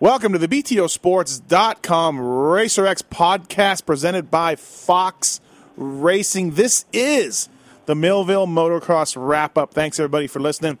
Welcome to the BTOsports.com RacerX podcast presented by Fox Racing. This is the Millville Motocross wrap up. Thanks everybody for listening.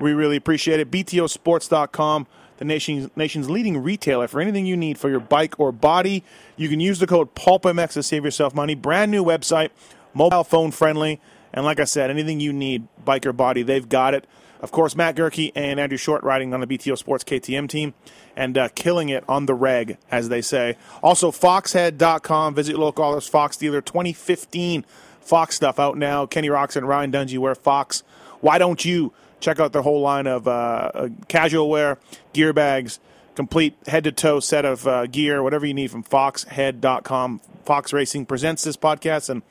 We really appreciate it. BTOsports.com, the nation's, nation's leading retailer for anything you need for your bike or body. You can use the code PulpMX to save yourself money. Brand new website, mobile phone friendly. And like I said, anything you need, bike or body, they've got it. Of course, Matt Goerke and Andrew Short riding on the BTO Sports KTM team and uh, killing it on the reg, as they say. Also, foxhead.com. Visit local Fox dealer. 2015 Fox stuff out now. Kenny Roczen and Ryan Dungey wear Fox. Why don't you check out their whole line of uh, casual wear, gear bags, complete head to toe set of uh, gear, whatever you need from foxhead.com. Fox Racing presents this podcast, and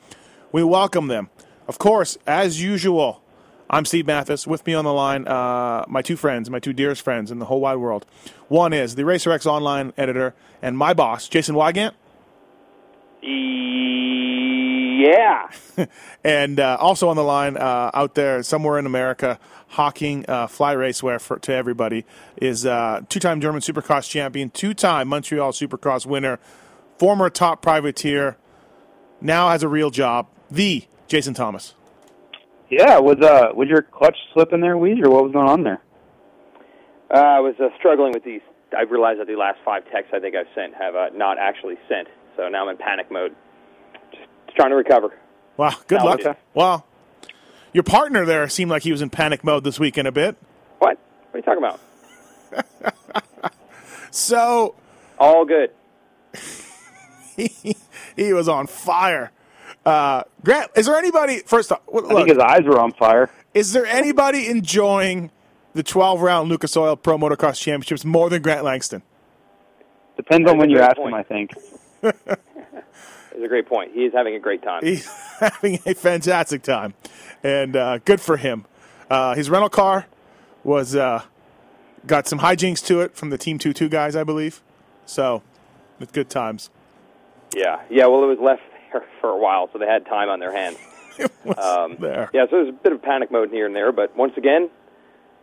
we welcome them. Of course, as usual, I'm Steve Matthes. With me on the line, uh, my two friends, my two dearest friends in the whole wide world. One is the RacerX online editor and my boss, Jason Weigandt. Yeah. and uh, also on the line uh, out there somewhere in America, hawking uh, fly racewear for, to everybody, is uh, two-time German Supercross champion, two-time Montreal Supercross winner, former top privateer, now has a real job, the Jason Thomas. Yeah, was uh was your clutch slipping there, Weege, or what was going on there? Uh, I was uh, struggling with these. I realized that the last five texts I think I've sent have uh, not actually sent, so now I'm in panic mode. Just, just trying to recover. Wow, good No, luck. okay. Wow. Your partner there seemed like he was in panic mode this weekend a bit. What? What are you talking about? So All good. he, he was on fire. Uh, Grant, is there anybody, first off, look, I think his eyes were on fire. is there anybody enjoying the 12 round Lucas Oil Pro Motocross Championships more than Grant Langston? Depends on when you ask point. him, I think. It's a great point. He is having a great time. He's having a fantastic time, and uh, good for him. Uh, his rental car was uh, got some hijinks to it from the Team 2 2 guys, I believe. So, it's good times. Yeah, yeah. Well, it was left there for a while, so they had time on their hands. Um, there. Yeah, so there's a bit of panic mode here and there, but once again,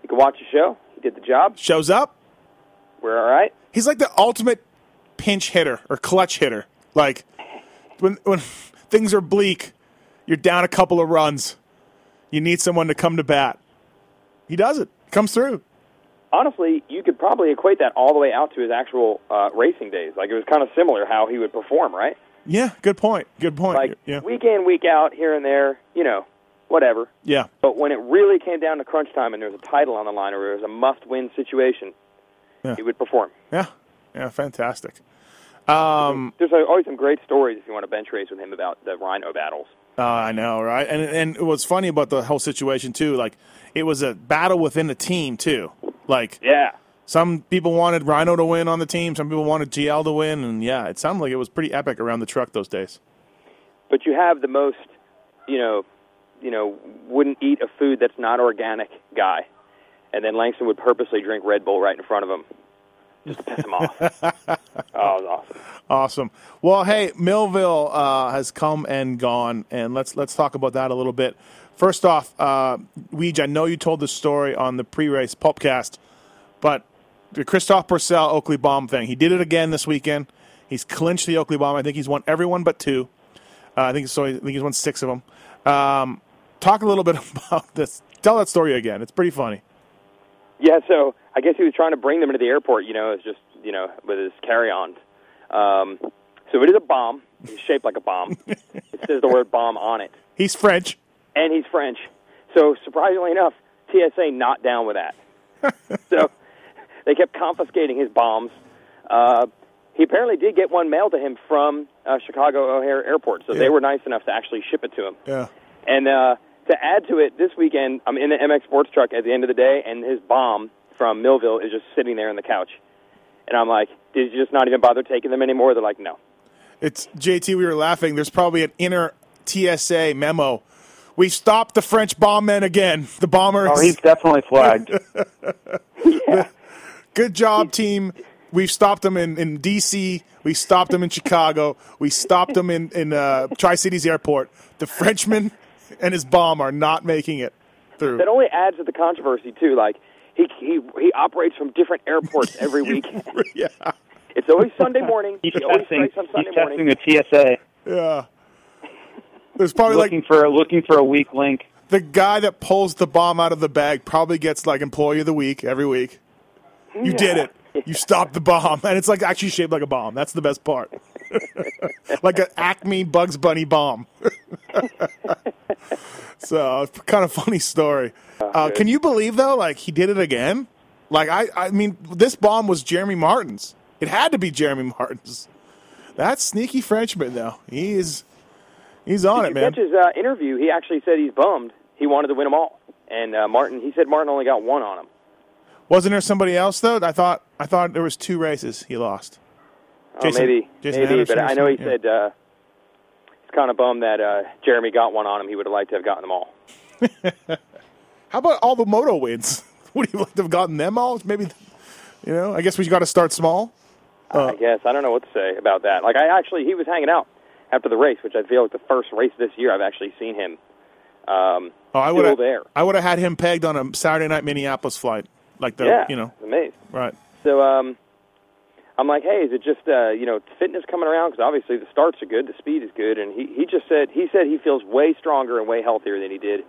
you can watch the show. He did the job. Shows up. We're all right. He's like the ultimate pinch hitter or clutch hitter. Like when when things are bleak, you're down a couple of runs. You need someone to come to bat. He does it. Comes through. honestly, you could probably equate that all the way out to his actual uh, racing days. Like it was kind of similar how he would perform, right? Yeah, good point. Good point. Like yeah. week in, week out, here and there, you know, whatever. yeah. But when it really came down to crunch time and there was a title on the line or there was a must-win situation, Yeah. he would perform. Yeah. Yeah, fantastic. Um, There's always some great stories if you want to bench race with him about the Rhino battles. uh, I know, right? And and what's funny about the whole situation too, like it was a battle within the team too. Like Yeah. Some people wanted Rhino to win on the team, some people wanted GL to win, and yeah, it sounded like it was pretty epic around the truck those days. But you have the most, you know, you know, wouldn't eat a food that's not organic guy, and then Langston would purposely drink Red Bull right in front of him, just to piss him off. oh, awesome. Awesome. Well, hey, Millville uh, has come and gone, and let's let's talk about that a little bit. First off, uh, Weege, I know you told the story on the pre-race pulpcast, but the Christophe Pourcel Oakley Bomb thing, he did it again this weekend. He's clinched the Oakley Bomb. I think he's won everyone but two. Uh, I think so. I think he's won six of them. Um, talk a little bit about this. Tell that story again. It's pretty funny. Yeah, so I guess he was trying to bring them into the airport. You know, it's just you know with his carry-on. Um, So it is a bomb. It's shaped like a bomb. it says the word bomb on it, He's French. and he's French. So surprisingly enough, TSA not down with that. so they kept confiscating his bombs. Uh, he apparently did get one mailed to him from uh, Chicago O'Hare Airport, so Yeah. they were nice enough to actually ship it to him. Yeah. And uh, to add to it, this weekend I'm in the MX Sports truck at the end of the day, and his bomb from Millville is just sitting there on the couch. And I'm like, did you just not even bother taking them anymore? They're like, no. It's JT. We were laughing. There's probably an inner TSA memo. We stopped the French bomb men again. The bombers. Oh, he's definitely flagged. Good job, team. We've stopped them in, in D.C. We stopped them in Chicago. We stopped them in in uh, Tri Cities Airport. The Frenchman and his bomb are not making it through. That only adds to the controversy too. Like he he he operates from different airports every week. yeah, It's always Sunday morning. He's he testing. strikes on He's Sunday testing morning. the TSA, yeah. There's probably looking like for looking for a weak link. the guy that pulls the bomb out of the bag probably gets like employee of the week every week. You did it. You stopped the bomb, and it's like actually shaped like a bomb. That's the best part. like an Acme Bugs Bunny bomb. so it's kind of funny story. Uh, can you believe though? Like he did it again. Like I, I mean, this bomb was Jeremy Martin's. It had to be Jeremy Martin's. That sneaky Frenchman though. He is. He's on Did it, you man. catch his uh, interview? He actually said he's bummed. He wanted to win them all, and uh, Martin. He said Martin only got one on him. Wasn't there somebody else though? I thought I thought there was two races he lost. Oh, Jason- maybe, Jason maybe. Anderson But I know he something? said uh, he's kind of bummed that uh, Jeremy got one on him. He would have liked to have gotten them all. How about all the moto wins? Would you like to have gotten them all? Maybe, you know. I guess we got to start small. Uh, I guess I don't know what to say about that. Like I actually, he was hanging out after the race, which I feel like the first race this year I've actually seen him. Um, Oh, I would have. there. I would have had him pegged on a Saturday night Minneapolis flight, like the yeah, you know amazed. right. So um, I'm like, hey, is it just uh, you know fitness coming around? Because obviously the starts are good, the speed is good, and he he just said he said he feels way stronger and way healthier than he did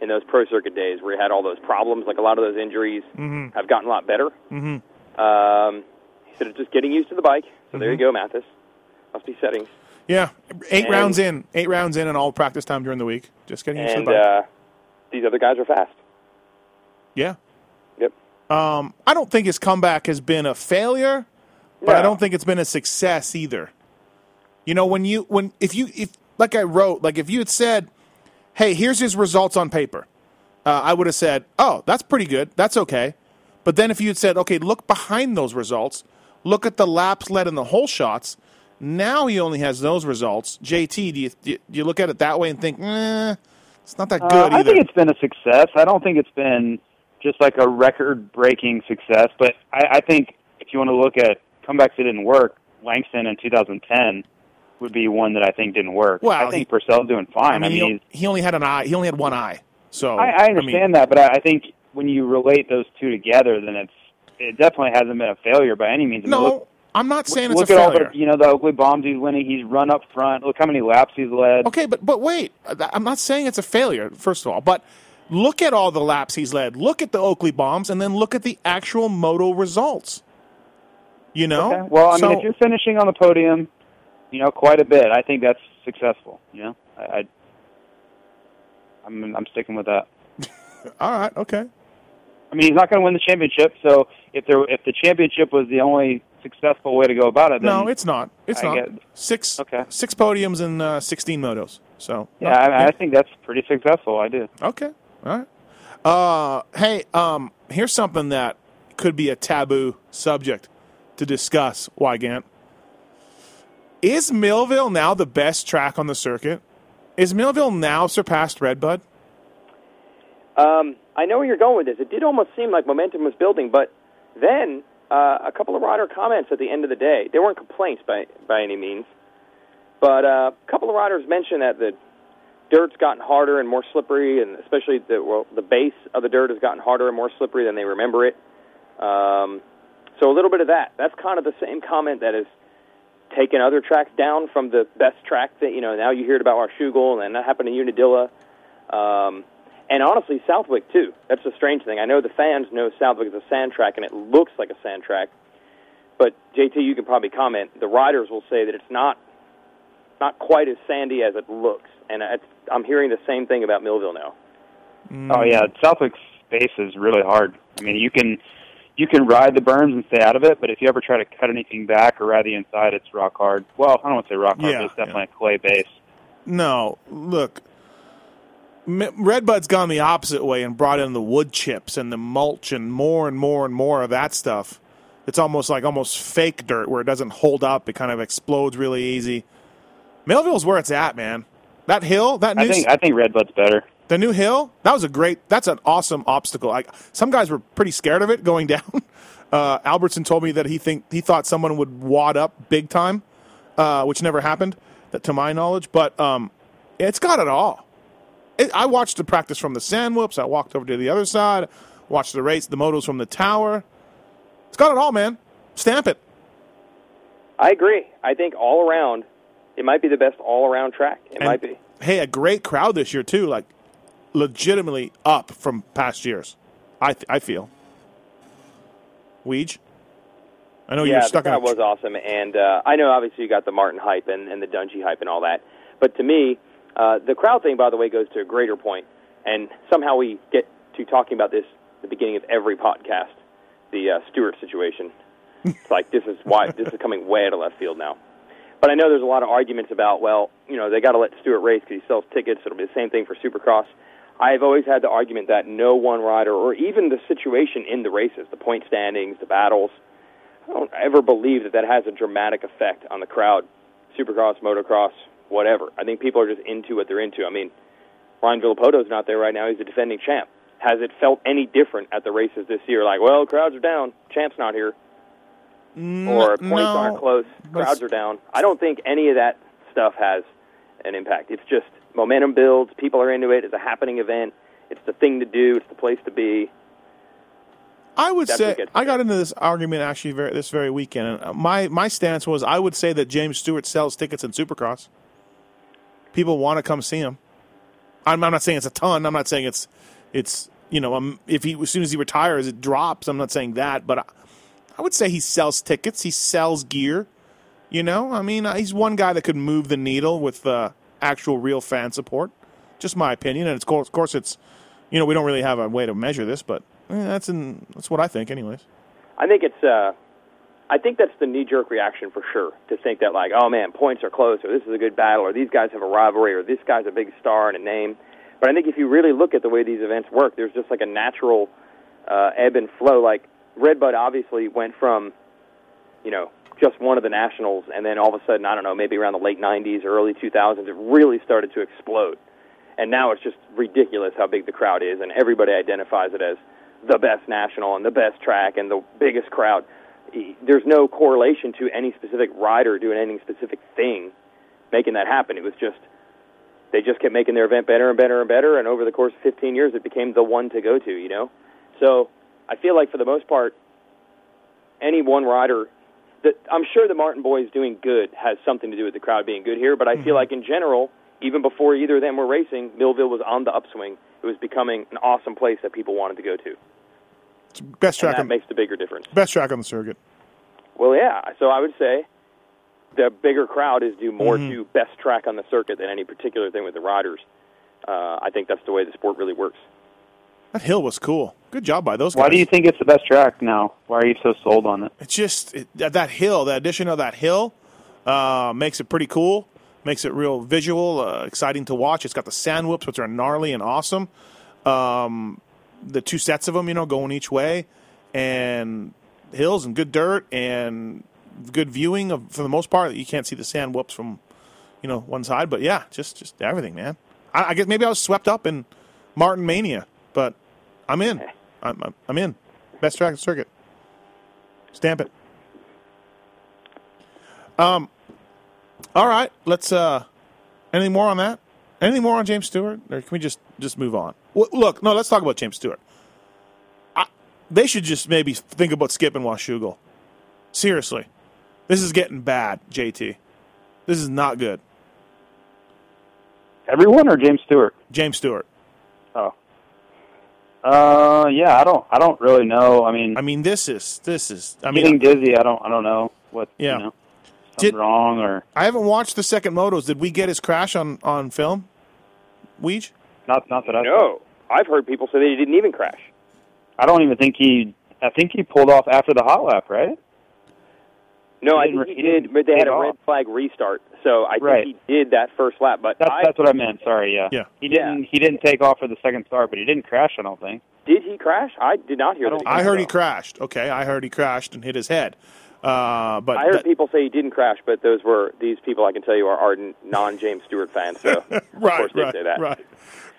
in those pro circuit days where he had all those problems. Like a lot of those injuries Mm-hmm. have gotten a lot better. Mm-hmm. Um, he said it's just getting used to the bike. So there you Mm-hmm. go, Matthes. Must be settings. Yeah, eight And- rounds in, eight rounds in, and all practice time during the week. Just getting used to the bike. uh, these other guys are fast. yeah. Um, I don't think his comeback has been a failure, but I don't think it's been a success either. You know, when you when if you if like I wrote, like if you had said, "Hey, here's his results on paper," uh, I would have said, "Oh, that's pretty good. That's okay." But then if you had said, "Okay, look behind those results. Look at the laps led and the whole shots." Now he only has those results. JT, do you do you, look at it that way and think, eh, it's not that Uh, good I either? think it's been a success. I don't think it's been just like a record-breaking success, but I, I think if you want to look at comebacks that didn't work, Langston in 2010 would be one that I think didn't work. Well, I think Pourcel's doing fine. I mean, he's, he, he only had an eye. He only had one eye. So I, I mean, understand that, but I, I think when you relate those two together, then it's it definitely hasn't been a failure by any means. I mean, No, look, I'm not saying look it's a at all the you know the Oakley bombs he's winning. He's run up front. Look how many laps he's led. Okay, but but wait, I'm not saying it's a failure. First of all, but look at all the laps he's led. Look at the Oakley bombs, and then look at the actual moto results. You know. Okay. Well, I mean, if you're finishing on the podium, you know, quite a bit, I think that's successful. You know, I, I I'm I'm sticking with that. all right, okay. I mean, he's not going to win the championship, so if there if the championship was the only successful way to go about it, then No, it's not. It's I not. get- Six Okay. six podiums and uh, 16 motos. So yeah, I, I think that's pretty successful. I do. Okay. Uh, hey, um, here's something that could be a taboo subject to discuss, Weigandt. Is Millville now the best track on the circuit? Is Millville now surpassed Redbud? Um, I know where you're going with this. It did almost seem like momentum was building, but then uh, a couple of rider comments at the end of the day. They weren't complaints by by any means, but uh, a couple of riders mentioned that the dirt's gotten harder and more slippery, and especially the well, the base of the dirt has gotten harder and more slippery than they remember it. Um, so a little bit of that. That's kind of the same comment that has taken other tracks down from the best track that you know. Now you hear it about Washougal, and that happened to Unadilla. Um, and honestly, Southwick too. That's the strange thing. I know the fans know Southwick is a sand track, and it looks like a sand track. But JT, you can probably comment. The riders will say that it's not not quite as sandy as it looks. And it's, I'm hearing the same thing about Millville now. Mm. Oh yeah, Southwick's space is really hard. I mean, you can you can ride the berms and stay out of it, but if you ever try to cut anything back or ride the inside, it's rock hard. Well, I don't want to say rock hard, Yeah, but it's definitely a clay base. No, look, M- Redbud's gone the opposite way and brought in the wood chips and the mulch and more and more and more of that stuff. It's almost like almost fake dirt where it doesn't hold up. It kind of explodes really easy. Millville's where it's at, man. That hill, that new, I think I think Redbud's better. the new hill, that was a great. That's an awesome obstacle. Like some guys were pretty scared of it going down. Uh, Albertson told me that he think he thought someone would wad up big time, uh, which never happened, that, to my knowledge. But um, it's got it all. It, I watched the practice from the sand whoops. I walked over to the other side, watched the race, the motos from the tower. It's got it all, man. Stamp it. I agree. I think all around, it might be the best all around track. It And, might be. Hey, a great crowd this year too. Like, legitimately up from past years. I th- I feel. Weege. I know yeah, you're stuck on. crowd was awesome, and uh, I know obviously you got the Martin hype and, and the Dungey hype and all that. But to me, uh, the crowd thing, by the way, goes to a greater point, and somehow we get to talking about this at the beginning of every podcast, the uh, Stewart situation. it's like this is why this is coming way out of left field now. But I know there's a lot of arguments about, well, you know, they got to let Stewart race because he sells tickets. It'll be the same thing for Supercross. I've always had the argument that no one rider, or even the situation in the races, the point standings, the battles, I don't ever believe that that has a dramatic effect on the crowd. Supercross, motocross, whatever. I think people are just into what they're into. I mean, Ryan Villopoto's not there right now. He's the defending champ. Has it felt any different at the races this year? Like, well, crowds are down. Champ's not here. Or points no, aren't close. Crowds are down. I don't think any of that stuff has an impact. It's just momentum builds. People are into it. It's a happening event. It's the thing to do. It's the place to be. I would That's say I got into this argument actually very, this very weekend. And uh, my my stance was I would say that James Stewart sells tickets in Supercross. People want to come see him. I'm, I'm not saying it's a ton. I'm not saying it's it's you know um, if he as soon as he retires it drops. I'm not saying that, but I, would say he sells tickets. He sells gear. You know, I mean, uh, he's one guy that could move the needle with uh, actual real fan support. Just my opinion, and it's, of course, it's you know we don't really have a way to measure this, but eh, that's in, that's what I think, anyways. I think it's. Uh, I think that's the knee-jerk reaction for sure to think that like, oh man, points are close, or this is a good battle, or these guys have a rivalry, or this guy's a big star and a name. But I think if you really look at the way these events work, there's just like a natural uh, ebb and flow. Like Redbud obviously went from, you know, just one of the nationals, and then all of a sudden, I don't know, maybe around the late '90s or early 2000s, it really started to explode. And now it's just ridiculous how big the crowd is, and everybody identifies it as the best national and the best track and the biggest crowd. There's no correlation to any specific rider doing any specific thing making that happen. It was just they just kept making their event better and better and better, and over the course of 15 years, it became the one to go to. You know, so I feel like for the most part, any one rider. That I'm sure the Martin boys doing good has something to do with the crowd being good here, but I feel like in general, even before either of them were racing, Millville was on the upswing. It was becoming an awesome place that people wanted to go to, It's best and track that on makes the bigger difference. best track on the circuit. Well, yeah. So I would say the bigger crowd is due more Mm-hmm. to best track on the circuit than any particular thing with the riders. Uh, I think that's the way the sport really works. That hill was cool. Good job by those guys. Why do you think it's the best track now? Why are you so sold on it? It's just it, that that hill. The addition of that hill uh, makes it pretty cool. Makes it real visual, uh, exciting to watch. It's got the sand whoops, which are gnarly and awesome. Um, the two sets of them, you know, going each way, and hills and good dirt and good viewing of, for the most part. You can't see the sand whoops from, you know, one side, but yeah, just just everything, man. I, I guess maybe I was swept up in Martin mania, but I'm in. I'm, I'm, I'm in. Best track the circuit. Stamp it. Um. All right. Let's. Uh. Anything more on that? Anything more on James Stewart, or can we just just move on? W- look, no. Let's talk about James Stewart. I, they should just maybe think about skipping Washougal. Seriously, this is getting bad, JT. This is not good. Everyone or James Stewart? James Stewart. Uh, yeah, I don't, I don't really know. I mean, I mean, this is this is. I mean, getting dizzy. I don't, I don't know what. Yeah. You know, something Did- wrong or I haven't watched the second motos. Did we get his crash on on film? Weege? not not that I No, I've heard people say that he didn't even crash. I don't even think he. I think he pulled off after the hot lap, right? No, He I didn't think he he did, didn't but they had take a off. red flag restart, so I think he did that first lap. But That's I, that's what I meant. Sorry, yeah. Yeah. He didn't. He didn't take off for the second start, but he didn't crash. I don't think. did he crash? I did not hear I that. he I heard he crashed. Okay, I heard he crashed and hit his head. Uh, but I heard that- people say he didn't crash, but those were these people. I can tell you are ardent non-James Stewart fans. So of right, course they right, say that. right,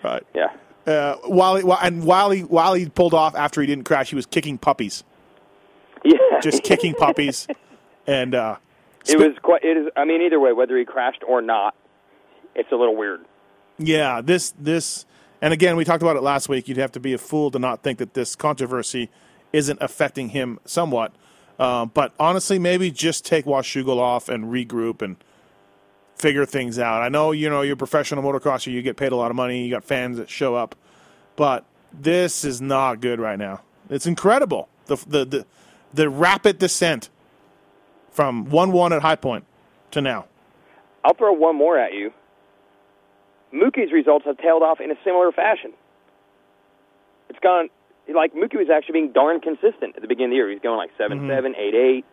right. Yeah. Uh, while he, and while he while he pulled off after he didn't crash, he was kicking puppies, Yeah. just kicking puppies, and uh, It was quite. It is. I mean, either way, whether he crashed or not, it's a little weird. Yeah, this this and again we talked about it last week. You'd have to be a fool to not think that this controversy isn't affecting him somewhat. Um, but honestly, maybe just take Washougal off and regroup and figure things out. I know you know you're a professional motocrosser. You get paid a lot of money. You got fans that show up, but this is not good right now. It's incredible the the the, the rapid descent from one one at High Point to now. I'll throw one more at you. Mookie's results have tailed off in a similar fashion. It's gone like Mookie was actually being darn consistent at the beginning of the year. He's going like seven seven, eight eight,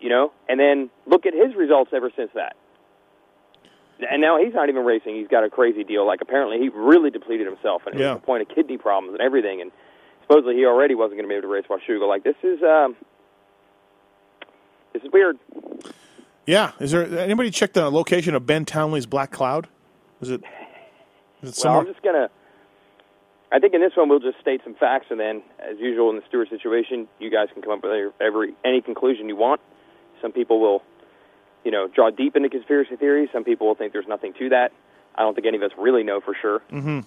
you know, and then look at his results ever since that. And now he's not even racing. He's got a crazy deal. Like apparently he really depleted himself, and it Yeah. was the point of kidney problems and everything. And supposedly he already wasn't going to be able to race Washougal. Like this is um, this is weird. Yeah. Is there anybody check the location of Ben Townley's Black Cloud? Is it? Is it Well. I'm just gonna. I think in this one we'll just state some facts, and then, as usual in the Stewart situation, you guys can come up with every, every any conclusion you want. Some people will, you know, draw deep into conspiracy theories. Some people will think there's nothing to that. I don't think any of us really know for sure. mm-hmm.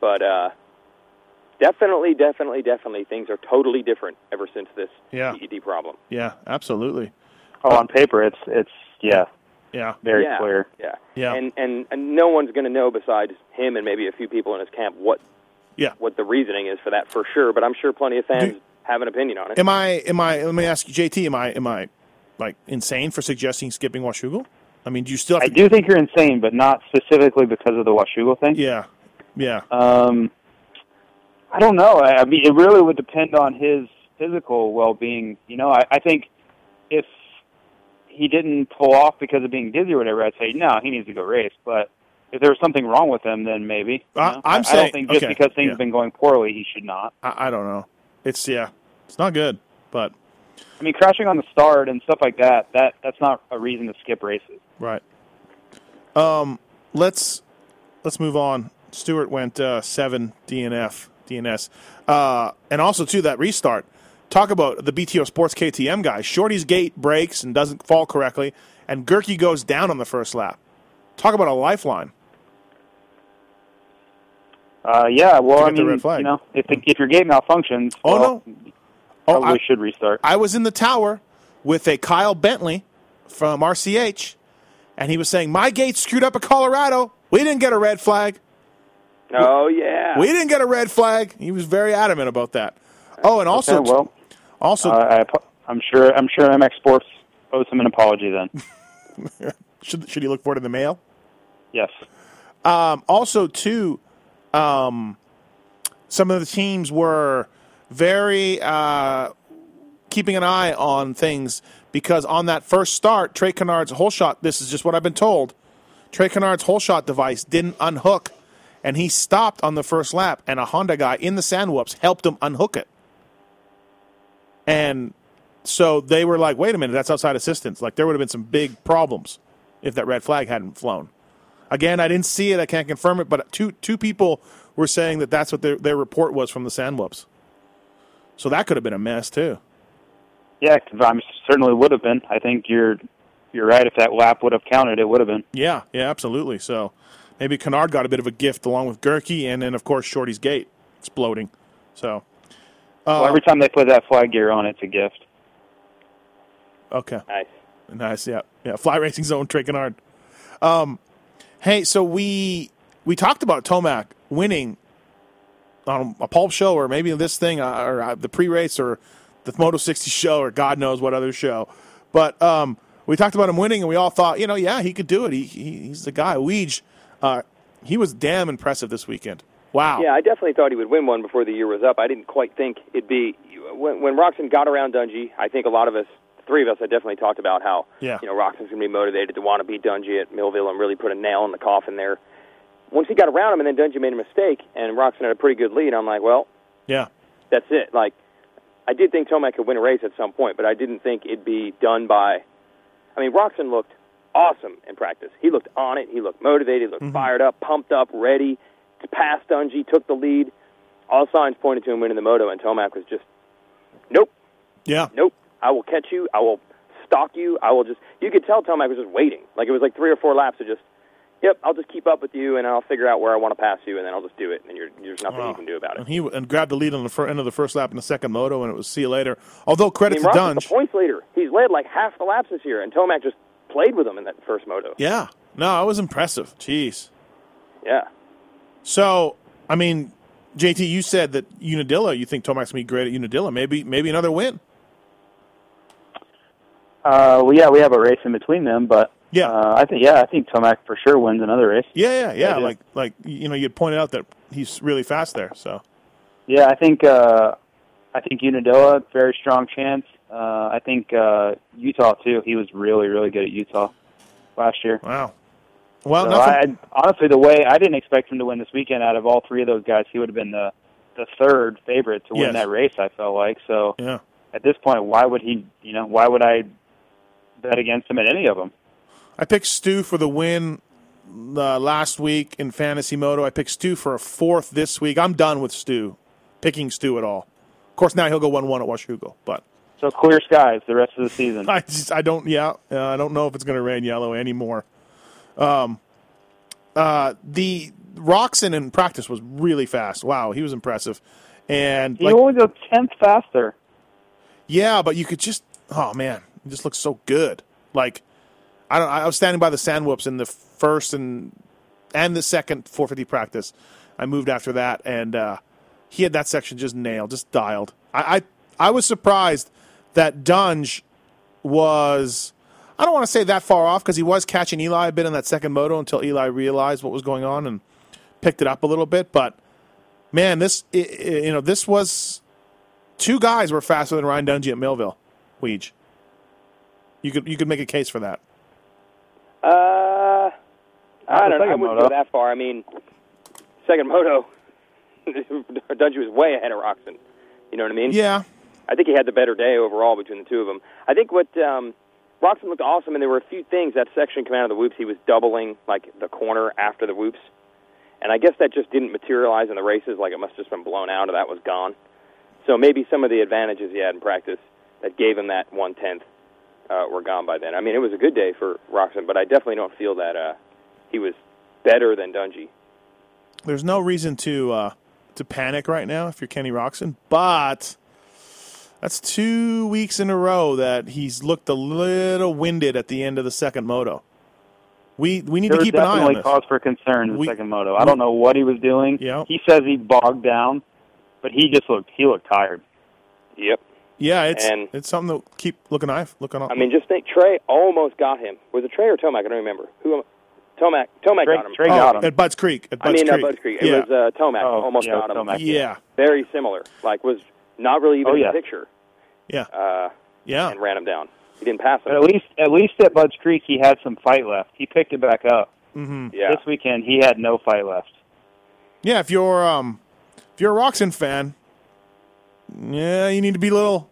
But uh, definitely, definitely, definitely, things are totally different ever since this Yeah. PED problem. Yeah. Absolutely. Oh, on paper, it's it's yeah, Yeah. very yeah, clear. Yeah. Yeah. And, and and no one's going to know besides him and maybe a few people in his camp what Yeah. what the reasoning is for that for sure. But I'm sure plenty of fans Do- have an opinion on it. Am I? Am I? Let me ask you, JT. Am I? Am I like insane for suggesting skipping Washougal? I mean, do you still? Have I to, do think you're insane, but not specifically because of the Washougal thing. Yeah. Yeah. Um, I don't know. I, I mean, it really would depend on his physical well-being. You know, I, I think if he didn't pull off because of being dizzy or whatever, I'd say no, he needs to go race. But if there was something wrong with him, then maybe. I- know? I'm I, I saying- don't think just okay, because things yeah. have been going poorly, he should not. I, I don't know. It's yeah. It's not good. But I mean, crashing on the start and stuff like that, that that's not a reason to skip races. right. Um. Let's let's move on. Stewart went uh, seven DNF DNS, uh, and also too that restart. Talk about the BTO Sports KTM guy. Shorty's gate breaks and doesn't fall correctly, and Goerke goes down on the first lap. Talk about a lifeline. Uh, yeah, well, I mean, you know, if the, if your gate malfunctions, Oh, well, no. Oh, probably I- should restart. I was in the tower with a Kyle Bentley from RCH, and he was saying, My gate screwed up at Colorado. We didn't get a red flag. Oh yeah. We didn't get a red flag. He was very adamant about that. Oh, and also, Okay, well, also uh, I, I'm sure I'm sure MX Sports owes him an apology then. should, should he look for it in the mail? yes. Um, also, too, um, some of the teams were very uh, keeping an eye on things because on that first start, Trey Canard's whole shot. This is just what I've been told. Trey Canard's whole shot device didn't unhook, and he stopped on the first lap, and a Honda guy in the sand whoops helped him unhook it. And so they were like, "Wait a minute, that's outside assistance." Like there would have been some big problems if that red flag hadn't flown. Again, I didn't see it. I can't confirm it, but two two people were saying that that's what their their report was from the sand whoops. So that could have been a mess too. Yeah, I certainly would have been. I think you're you're right. If that lap would have counted, it would have been. Yeah, yeah, absolutely. So maybe Canard got a bit of a gift along with Goerke, and then of course Shorty's gate exploding. So well, every time they put that flag gear on, it's a gift. okay, Nice. nice. Yeah, yeah. Fly Racing Zone, Trey Canard. Um, hey, so we we talked about Tomac winning on a pulp show, or maybe this thing, uh, or uh, the pre-race, or the Moto 60 show, or God knows what other show. But um, we talked about him winning, and we all thought, you know, yeah, he could do it. He, he he's the guy. Weege, uh, he was damn impressive this weekend. Wow. Yeah, I definitely thought he would win one before the year was up. I didn't quite think it'd be when when Roczen got around Dungey. I think a lot of us, three of us, had definitely talked about how Yeah. you know Roczen's going to be motivated to want to beat Dungey at Millville and really put a nail in the coffin there. Once he got around him, and then Dungey made a mistake, and Roczen had a pretty good lead. I'm like, well, Yeah. that's it. Like, I did think Tomac could win a race at some point, but I didn't think it'd be done by. I mean, Roczen looked awesome in practice. He looked on it. He looked motivated. He looked mm-hmm. fired up, pumped up, ready to pass Dungey. Took the lead. All signs pointed to him winning the moto, and Tomac was just, nope, Yeah. nope. I will catch you. I will stalk you. I will just. You could tell Tomac was just waiting. Like it was like three or four laps of just. Yep, I'll just keep up with you, and I'll figure out where I want to pass you, and then I'll just do it, and you're, there's nothing you can do about it. And he and grabbed the lead on the fir- end of the first lap in the second moto, and it was see you later. Although credit I mean, to Dunge. the points leader. He's led like half the laps this year, and Tomac just played with him in that first moto. Yeah. No, it was impressive. Jeez. Yeah. So, I mean, JT, you said that Unadilla, you think Tomac's going to be great at Unadilla. Maybe maybe another win. Uh, well, yeah, we have a race in between them, but Yeah. uh, I think yeah, I think Tomac for sure wins another race. Yeah, yeah, yeah. Like like you know, you pointed out that he's really fast there. So, Yeah, I think uh, I think Unadilla very strong chance. Uh, I think uh, Utah too. He was really really good at Utah last year. wow. Well, So nothing. I, honestly, the way I didn't expect him to win this weekend, out of all three of those guys, he would have been the the third favorite to win Yes. that race. I felt like so. yeah. At this point, why would he? You know, why would I bet against him at any of them? I picked Stu for the win uh, last week in fantasy moto. I picked Stu for a fourth this week. I'm done with Stu picking Stu at all. Of course, now he'll go one one at Washougal, but So clear skies the rest of the season. I just I don't yeah uh, I don't know if it's going to rain yellow anymore. Um, uh, the Roczen in practice was really fast. Wow, he was impressive, and He like only goes tenth faster. yeah, but you could just oh man, he just looks so good. Like I don't I was standing by the sand whoops in the first and and the second 450 practice. I moved after that, and uh, he had that section just nailed, just dialed. I I, I was surprised that Dunge was. I don't want to say that far off because he was catching Eli a bit in that second moto until Eli realized what was going on and picked it up a little bit. But man, this i- i- you know this was two guys were faster than Ryan Dungey at Millville. Weege. You could you could make a case for that. Uh, I don't know. I wouldn't moto. go that far. I mean, second moto, Dungey was way ahead of Roczen. You know what I mean? Yeah, I think he had the better day overall between the two of them. I think what um, Roczen looked awesome, and there were a few things that section coming out of the whoops. He was doubling like the corner after the whoops, and I guess that just didn't materialize in the races. Like it must have just been blown out, or that was gone. So maybe some of the advantages he had in practice that gave him that one tenth uh, were gone by then. I mean, it was a good day for Roczen, but I definitely don't feel that uh, he was better than Dungey. there's no reason to uh, to panic right now if you're Kenny Roczen, but that's two weeks in a row that he's looked a little winded at the end of the second moto. We we need There to keep an eye on definitely this. cause for concern in the We- second moto. I don't know what he was doing. Yeah. He says he bogged down, but he just looked he looked tired. Yep. Yeah, it's And- it's something to keep looking eye looking on. I mean, just think Trey almost got him. Was it Trey or Tomac? I don't remember. Who? Tomac. Tomac Trey, got him. Trey oh, got him. at Budds Creek. At I mean, Creek. Budds Creek. Yeah, It was uh, Tomac. Oh, almost yeah, got him. Tomac. yeah, Very similar. Like was not really even Oh, in yeah. the picture. yeah, Uh, yeah. and ran him down. He didn't pass But him. at least at least at Budds Creek he had some fight left. He picked it back up. yeah. This weekend he had no fight left. Yeah, if you're um if you're a Roczen fan, yeah, you need to be a little,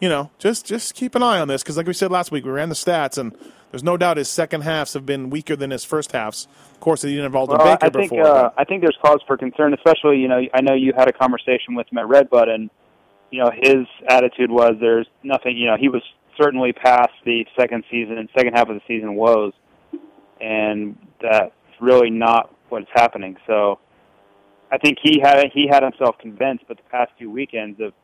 you know, just just keep an eye on this because, like we said last week, we ran the stats and there's no doubt his second halves have been weaker than his first halves. Of course, he didn't have Aldon Well, Baker I think before. uh, I think there's cause for concern, especially you know I know you had a conversation with him at Redbud, and you know his attitude was there's nothing. You know he was certainly past the second season, second half of the season woes, and that's really not what's happening. So I think he had he had himself convinced, but the past few weekends have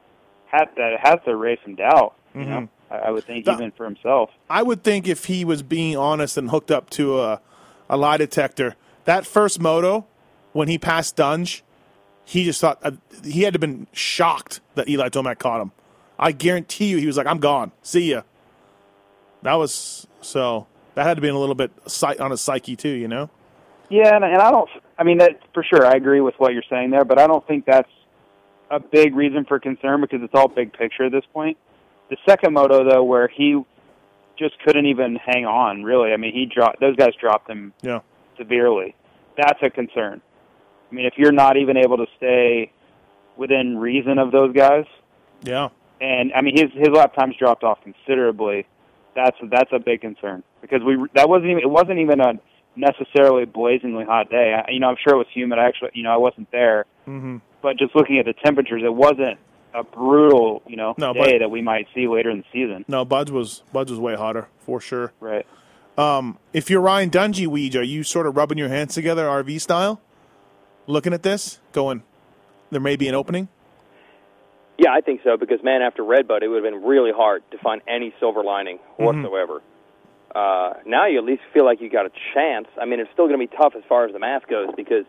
had that has to raise some doubt. You know, mm-hmm. I, I would think even for himself. I would think if he was being honest and hooked up to a, a lie detector, that first moto when he passed Dunge, he just thought uh, he had to have been shocked that Eli Tomac caught him. I guarantee you, he was like, "I'm gone. See ya." That was so that had to be a little bit on his psyche too, you know. Yeah, and, and I don't. I mean, that for sure. I agree with what you're saying there, but I don't think that's a big reason for concern because it's all big picture at this point. The second moto, though, where he just couldn't even hang on, really. I mean, he dropped. Those guys dropped him Yeah. severely. That's a concern. I mean, if you're not even able to stay within reason of those guys, Yeah. and I mean his his lap times dropped off considerably. That's that's a big concern because we that wasn't even it wasn't even a necessarily blazingly hot day. I, you know, I'm sure it was humid. I actually, you know, I wasn't there, hmm but just looking at the temperatures, it wasn't a brutal, you know, No, day but- that we might see later in the season. No, Budds was Budds was way hotter for sure. Right. Um, if you're Ryan Dungey, Weege, are you sort of rubbing your hands together RV style, looking at this, going, there may be an opening? Yeah, I think so because man, after Redbud, it would have been really hard to find any silver lining whatsoever. Uh, now you at least feel like you got a chance. I mean, it's still going to be tough as far as the math goes because,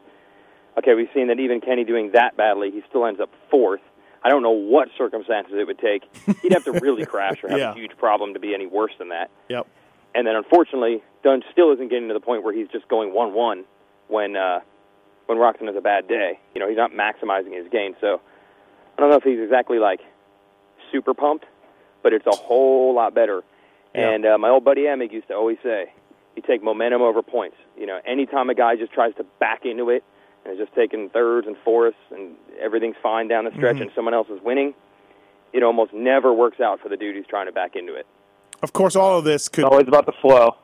okay, we've seen that even Kenny doing that badly, he still ends up fourth. I don't know what circumstances it would take. He'd have to really crash or have Yeah. a huge problem to be any worse than that. Yep. And then unfortunately, Dunn still isn't getting to the point where he's just going one-one when uh, when Roczen has a bad day. You know, he's not maximizing his gain. So I don't know if he's exactly like super pumped, but it's a whole lot better. Yeah. And uh, my old buddy Emig used to always say, "You take momentum over points." You know, anytime a guy just tries to back into it and is just taking thirds and fourths and everything's fine down the stretch, and someone else is winning, it almost never works out for the dude who's trying to back into it. Of course, all of this could, It's always about the flow.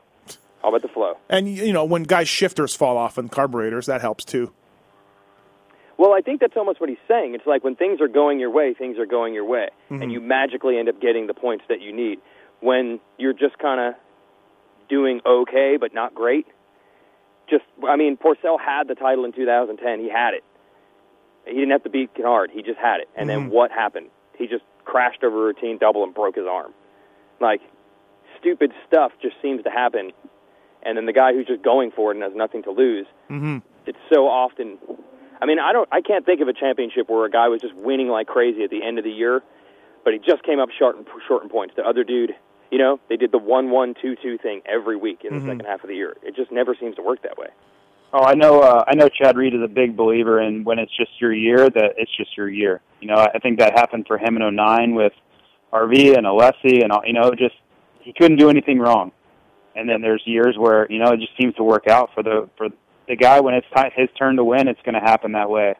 How about the flow? and you know, when guys' shifters fall off and carburetors, that helps too. Well, I think that's almost what he's saying. It's like when things are going your way, things are going your way, and mm-hmm. you magically end up getting the points that you need. When you're just kind of doing okay but not great, just I mean, Pourcel had the title in 2010. He had it. He didn't have to beat Canard. He just had it. And then mm-hmm. what happened? He just crashed over a routine double and broke his arm. Like stupid stuff just seems to happen. And then the guy who's just going for it and has nothing to lose, Mm-hmm. it's so often I mean, I don't I can't think of a championship where a guy was just winning like crazy at the end of the year, but he just came up short in, short in points. The other dude, you know, they did the one one two two thing every week in the Mhm. second half of the year. It just never seems to work that way. Oh, I know. Uh, I know. Chad Reed is a big believer in when it's just your year that it's just your year. You know, I think that happened for him in '09 with RV and Alessi, and you know, just he couldn't do anything wrong. And then there's years where you know it just seems to work out for the for the guy when it's ti his turn to win. It's going to happen that way.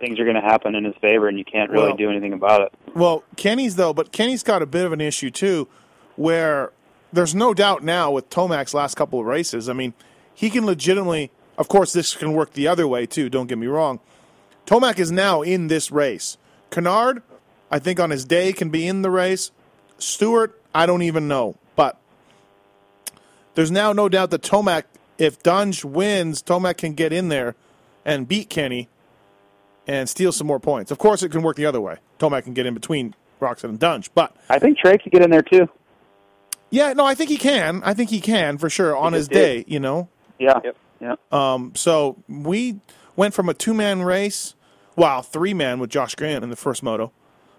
Things are going to happen in his favor, and you can't really Well- do anything about it. Well, Kenny's though, but Kenny's got a bit of an issue too, where there's no doubt now with Tomac's last couple of races. I mean, he can legitimately. Of course, this can work the other way too. Don't get me wrong. Tomac is now in this race. Canard, I think on his day can be in the race. Stewart, I don't even know, there's now no doubt that Tomac, if Dunge wins, Tomac can get in there and beat Kenny and steal some more points. Of course, it can work the other way. Tomac can get in between Roczen and Dunge, but I think Trey could get in there too. yeah, no, I think he can. I think he can for sure on his just day. You know, Yeah. Yep. Yeah. um, so we went from a two man race, well, three man with Josh Grant in the first moto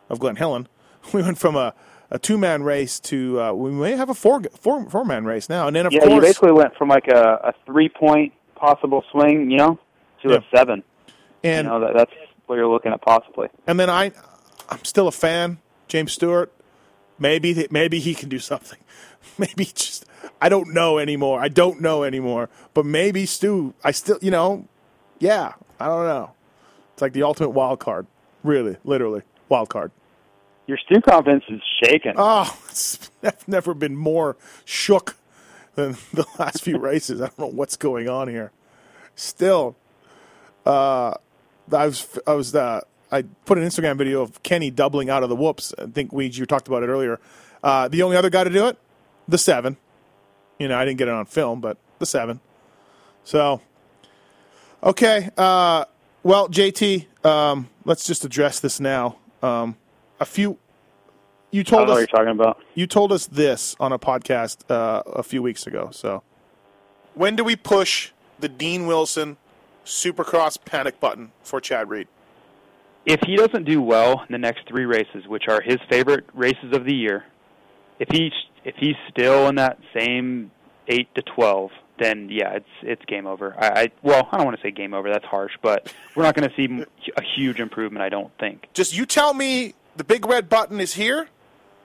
of Glen Helen. We went from a, a two man race to uh, we may have a four four four man race now, and then of yeah, you basically went from like a, a three point possible swing, you know, to Yeah. a seven. and you know, that, that's what you're looking at possibly. And then I, I'm still a fan. James Stewart, maybe maybe he can do something. Maybe just I don't know anymore. I don't know anymore. But maybe Stu, I still you know, yeah, I don't know. It's like the ultimate wild card, really, literally wild card. Your Stu confidence is shaken. Oh, I've never been more shook than the last few races. I don't know what's going on here. Still, uh, I was I was uh, I put an Instagram video of Kenny doubling out of the whoops. I think we you talked about it earlier. Uh, the only other guy to do it, the seven. You know, I didn't get it on film, but the seven. So, okay. Uh, well, JT, um, let's just address this now. Um, a few. You I don't told know us what you're talking about. you told us this on a podcast uh, a few weeks ago. So, when do we push the Dean Wilson Supercross panic button for Chad Reed? if he doesn't do well in the next three races, which are his favorite races of the year, if he if he's still in that same eight to twelve, then yeah, it's it's game over. I, I well, I don't want to say game over. That's harsh, but we're not going to see a huge improvement. I don't think. Just you tell me the big red button is here.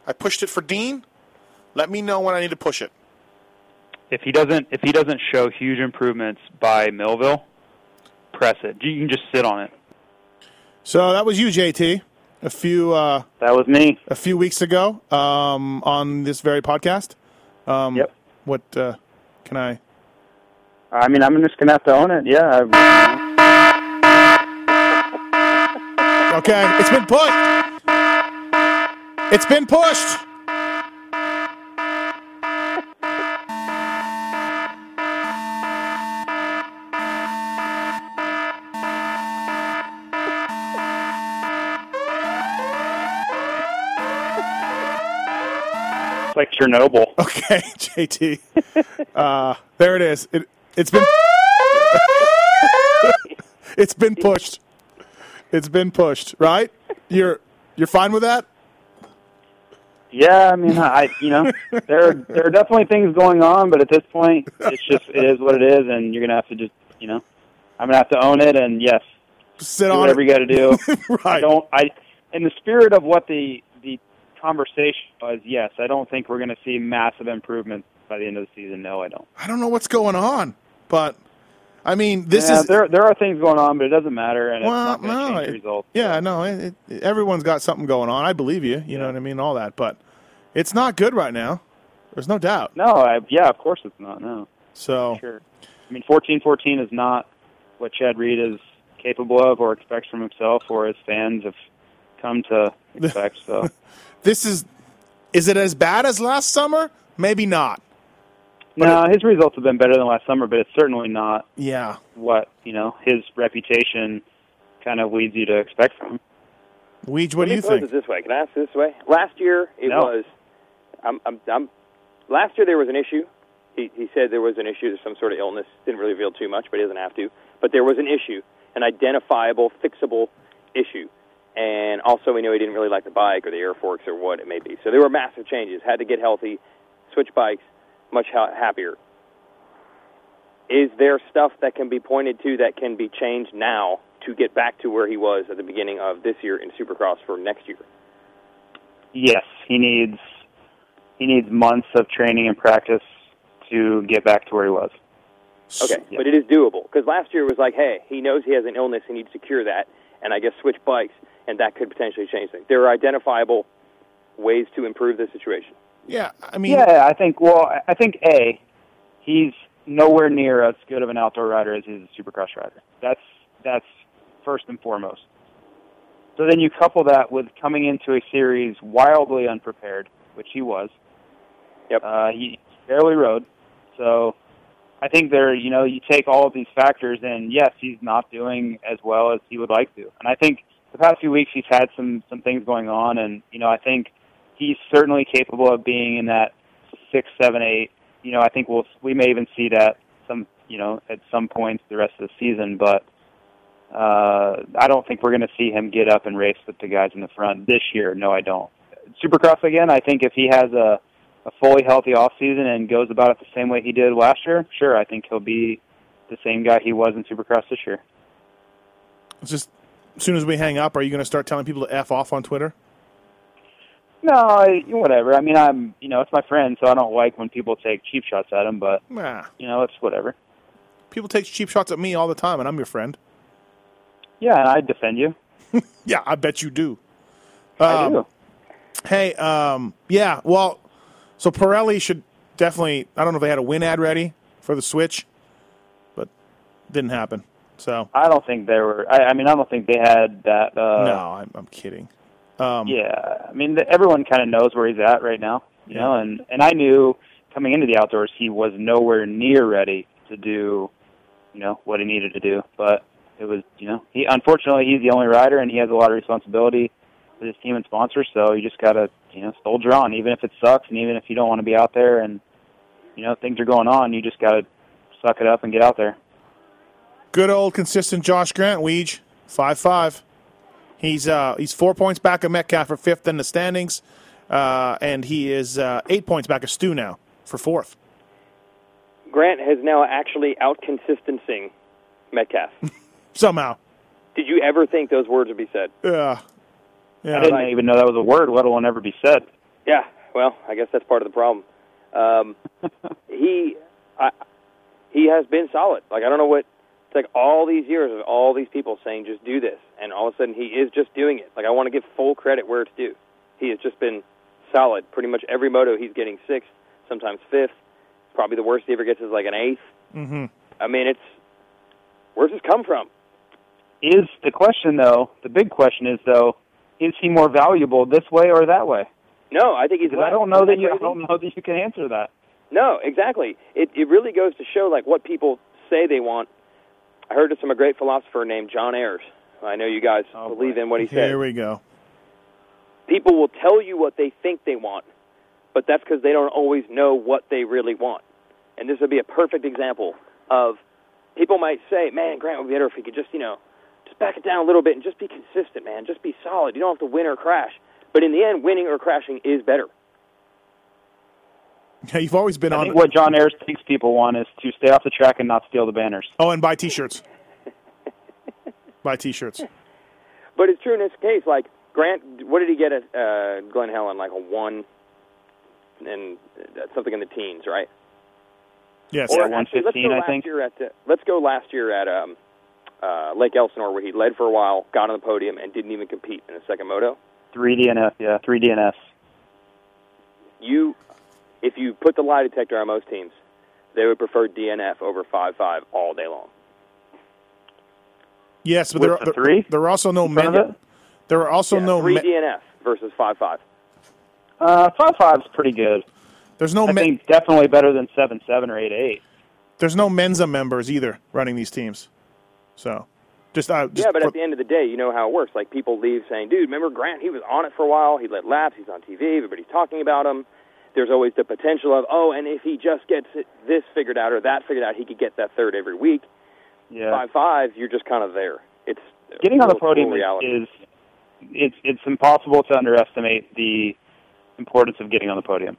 I pushed it for Dean. Let me know when I need to push it. If he doesn't if he doesn't show huge improvements by Millville, press it. You can just sit on it. So that was you, JT. A few uh, That was me. a few weeks ago um, on this very podcast. Um, Yep. What uh, can I? I mean, I'm just gonna have to own it. Yeah. I, Okay, it's been pushed. It's been pushed. it's like Chernobyl. Okay, JT. Uh, there it is. It it's been it's been pushed. It's been pushed. Right? You're you're fine with that? Yeah, I mean, I you know, there are, there are definitely things going on, but at this point, it's just it is what it is, and you're gonna have to just you know, I'm gonna have to own it, and yes, Sit do on whatever it. you got to do. right. I don't. I in the spirit of what the the conversation was. Yes, I don't think we're going to see massive improvements by the end of the season. No, I don't. I don't know what's going on, but I mean, this yeah, is there there are things going on, but it doesn't matter, and Well, it's not no, change it- results. Yeah, no, it, it, everyone's got something going on. I believe you. You know what I mean? All that, but it's not good right now. There's no doubt. No, I, yeah, of course it's not. No, So sure. I mean, fourteen fourteen is not what Chad Reed is capable of or expects from himself or his fans have come to expect. So this is is it as bad as last summer? Maybe not. No, his results have been better than last summer, but it's certainly not Yeah. what you know his reputation kind of leads you to expect from him. Weege, what do Let me you think? it this way. Can I ask this way? Last year it No. was. I'm, I'm, I'm, last year there was an issue. He, he said there was an issue, There's some sort of illness. Didn't really reveal too much, but he doesn't have to. But there was an issue, an identifiable, fixable issue. And also, we know he didn't really like the bike or the air forks or what it may be. So there were massive changes. Had to get healthy, switch bikes, much ha- happier. Is there stuff that can be pointed to that can be changed now to get back to where he was at the beginning of this year in Supercross for next year? Yes, he needs he needs months of training and practice to get back to where he was. Okay, Yeah. but it is doable because last year was like, hey, he knows he has an illness, he needs to cure that, and I guess switch bikes, and that could potentially change things. There are identifiable ways to improve the situation. Yeah, I mean, Yeah, I think. Well, I- I think a he's nowhere near as good of an outdoor rider as he is a supercross rider. That's that's first and foremost. So then you couple that with coming into a series wildly unprepared, which he was. Yep. Uh, he barely rode, so I think there. You know, you take all of these factors, and yes, he's not doing as well as he would like to. And I think the past few weeks he's had some some things going on, and you know, I think he's certainly capable of being in that six, seven, eight. You know, I think we'll we may even see that some you know at some points the rest of the season, but uh, I don't think we're going to see him get up and race with the guys in the front this year. No, I don't. Supercross again. I think if he has a a fully healthy off season and goes about it the same way he did last year, sure, I think he'll be the same guy he was in Supercross this year. it's just as soon as we hang up, are you going to start telling people to f off on Twitter? No, I, whatever. I mean, I'm you know it's my friend, so I don't like when people take cheap shots at him, but Nah, you know it's whatever. people take cheap shots at me all the time, and I'm your friend. Yeah, and I defend you. Yeah, I bet you do. I Um, do. Hey, um, yeah, well, so Pirelli should definitely. I don't know if they had a win ad ready for the Switch, but didn't happen. So I don't think they were. I, I mean, I don't think they had that. Uh, no, I'm, I'm kidding. Um, Yeah, I mean, the, everyone kind of knows where he's at right now, you know, and and I knew coming into the outdoors he was nowhere near ready to do, you know, what he needed to do. But it was, you know, he unfortunately he's the only rider and he has a lot of responsibility with his team and sponsors. So you just gotta, you know, soldier on, even if it sucks and even if you don't want to be out there and you know things are going on, you just gotta suck it up and get out there. Good old consistent Josh Grant, Weege, five five. He's uh he's four points back of Metcalf for fifth in the standings. uh, and he is uh, eight points back of Stu now for fourth. Grant has now actually out consistencing Metcalf. Somehow, Did you ever think those words would be said? yeah, yeah. I didn't even know that was a word, let alone ever be said. Yeah, well, I guess that's part of the problem. Um, he, I, he has been solid. Like I don't know what. It's like all these years of all these people saying just do this, and all of a sudden he is just doing it. Like I want to give full credit where it's due. He has just been solid. Pretty much every moto he's getting sixth, sometimes fifth. Probably the worst he ever gets is like an eighth. hmm I mean, it's where's this come from? Is the question though? The big question is though, is he more valuable this way or that way? No, I think he's. Because I don't know that you. I don't know that you can answer that. No, exactly. It it really goes to show like what people say they want. I heard it from a great philosopher named John Ayers. I know you guys Oh, believe boy. in what he said. Here we go. People will tell you what they think they want, but that's because they don't always know what they really want. And this would be a perfect example of people might say, "Man, Grant would be better if he could just, you know, just back it down a little bit and just be consistent, man. Just be solid. You don't have to win or crash." But in the end, winning or crashing is better. Yeah, you've always been I on. think what John Ayers thinks people want is to stay off the track and not steal the banners. Oh, and buy T-shirts. buy T-shirts. But it's true in this case. Like Grant, what did he get at uh, Glen Helen? Like a one, and uh, something in the teens, right? Yes. Or Yeah, let's 115, go I last think. year at the, let's go last year at um, uh, Lake Elsinore, where he led for a while, got on the podium, and didn't even compete in the second moto. Three DNF, yeah, three DNFs. You, if you put the lie detector on most teams, they would prefer DNF over five five all day long. Yes, but With there, the there, three there are also no men. There are also yeah, no. three me- DNF versus five five. Uh, five five's pretty good. there's no. I men- think definitely better than seven seven or eight eight. there's no Menza members either running these teams. So, just, uh, just Yeah, but for- at the end of the day, you know how it works. Like people leave saying, "Dude, remember Grant? He was on it for a while. He led laps. He's on TV. Everybody's talking about him." There's always the potential of, "Oh, and if he just gets this figured out or that figured out, he could get that third every week." Yeah, Five five, you're just kind of there. It's getting on the podium reality. is it's it's impossible to underestimate the importance of getting on the podium.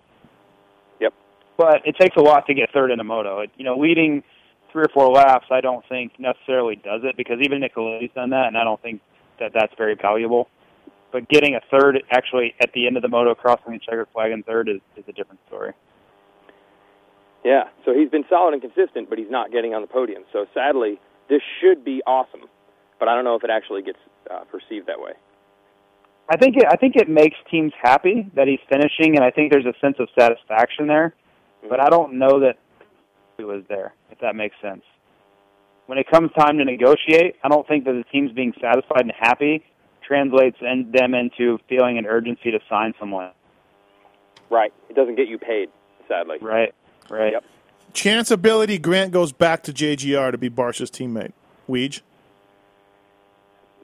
Yep. But it takes a lot to get third in a moto. It, you know, leading three or four laps, I don't think necessarily does it because even Nicoletti's done that, and I don't think that that's very valuable. But getting a third actually at the end of the moto, crossing the checkered flag in third is, is a different story. Yeah, so he's been solid and consistent, but he's not getting on the podium. So sadly, this should be awesome, but I don't know if it actually gets uh, perceived that way. I think it, I think it makes teams happy that he's finishing, and I think there's a sense of satisfaction there. But I don't know that it was there, if that makes sense. When it comes time to negotiate, I don't think that the teams being satisfied and happy translates in, them into feeling an urgency to sign someone. Right. It doesn't get you paid, sadly. Right. Right. Yep. chance ability. Grant goes back to JGR to be Barcia's teammate. Weege.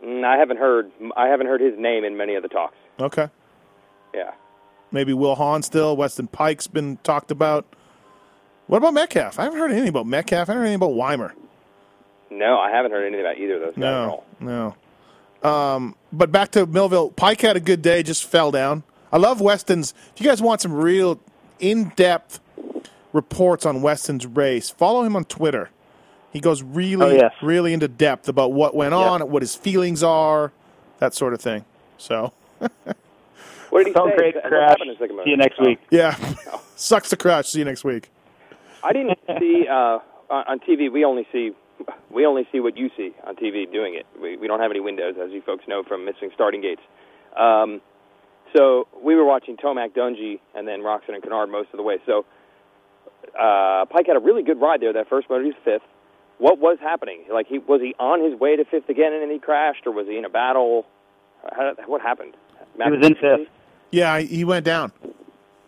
Mm, I haven't heard. I haven't heard his name in many of the talks. Okay. Yeah. Maybe Will Hahn still. Weston Peick's been talked about. What about Metcalf? I haven't heard anything about Metcalf. I haven't heard anything about Weimer. No, I haven't heard anything about either of those guys at all. No, no. Um, but back to Millville. Peick had a good day, just fell down. I love Weston's. If you guys want some real in-depth reports on Weston's race, follow him on Twitter. He goes really, Oh, yes. really into depth about what went on, what his feelings are, that sort of thing. So, What did he Felt say? great, What Crash. in See you moto? next week. yeah, sucks to crash. See you next week. I didn't see uh, on on TV. We only see we only see what you see on TV doing it. We we don't have any windows, as you folks know from missing starting gates. Um, so we were watching Tomac Dungey and then Roczen and Canard most of the way. So uh, Peick had a really good ride there. That first moto, he was fifth. What was happening? Like he was he on his way to fifth again and then he crashed, or was he in a battle? How, what happened? He was in fifth. Yeah, he went down.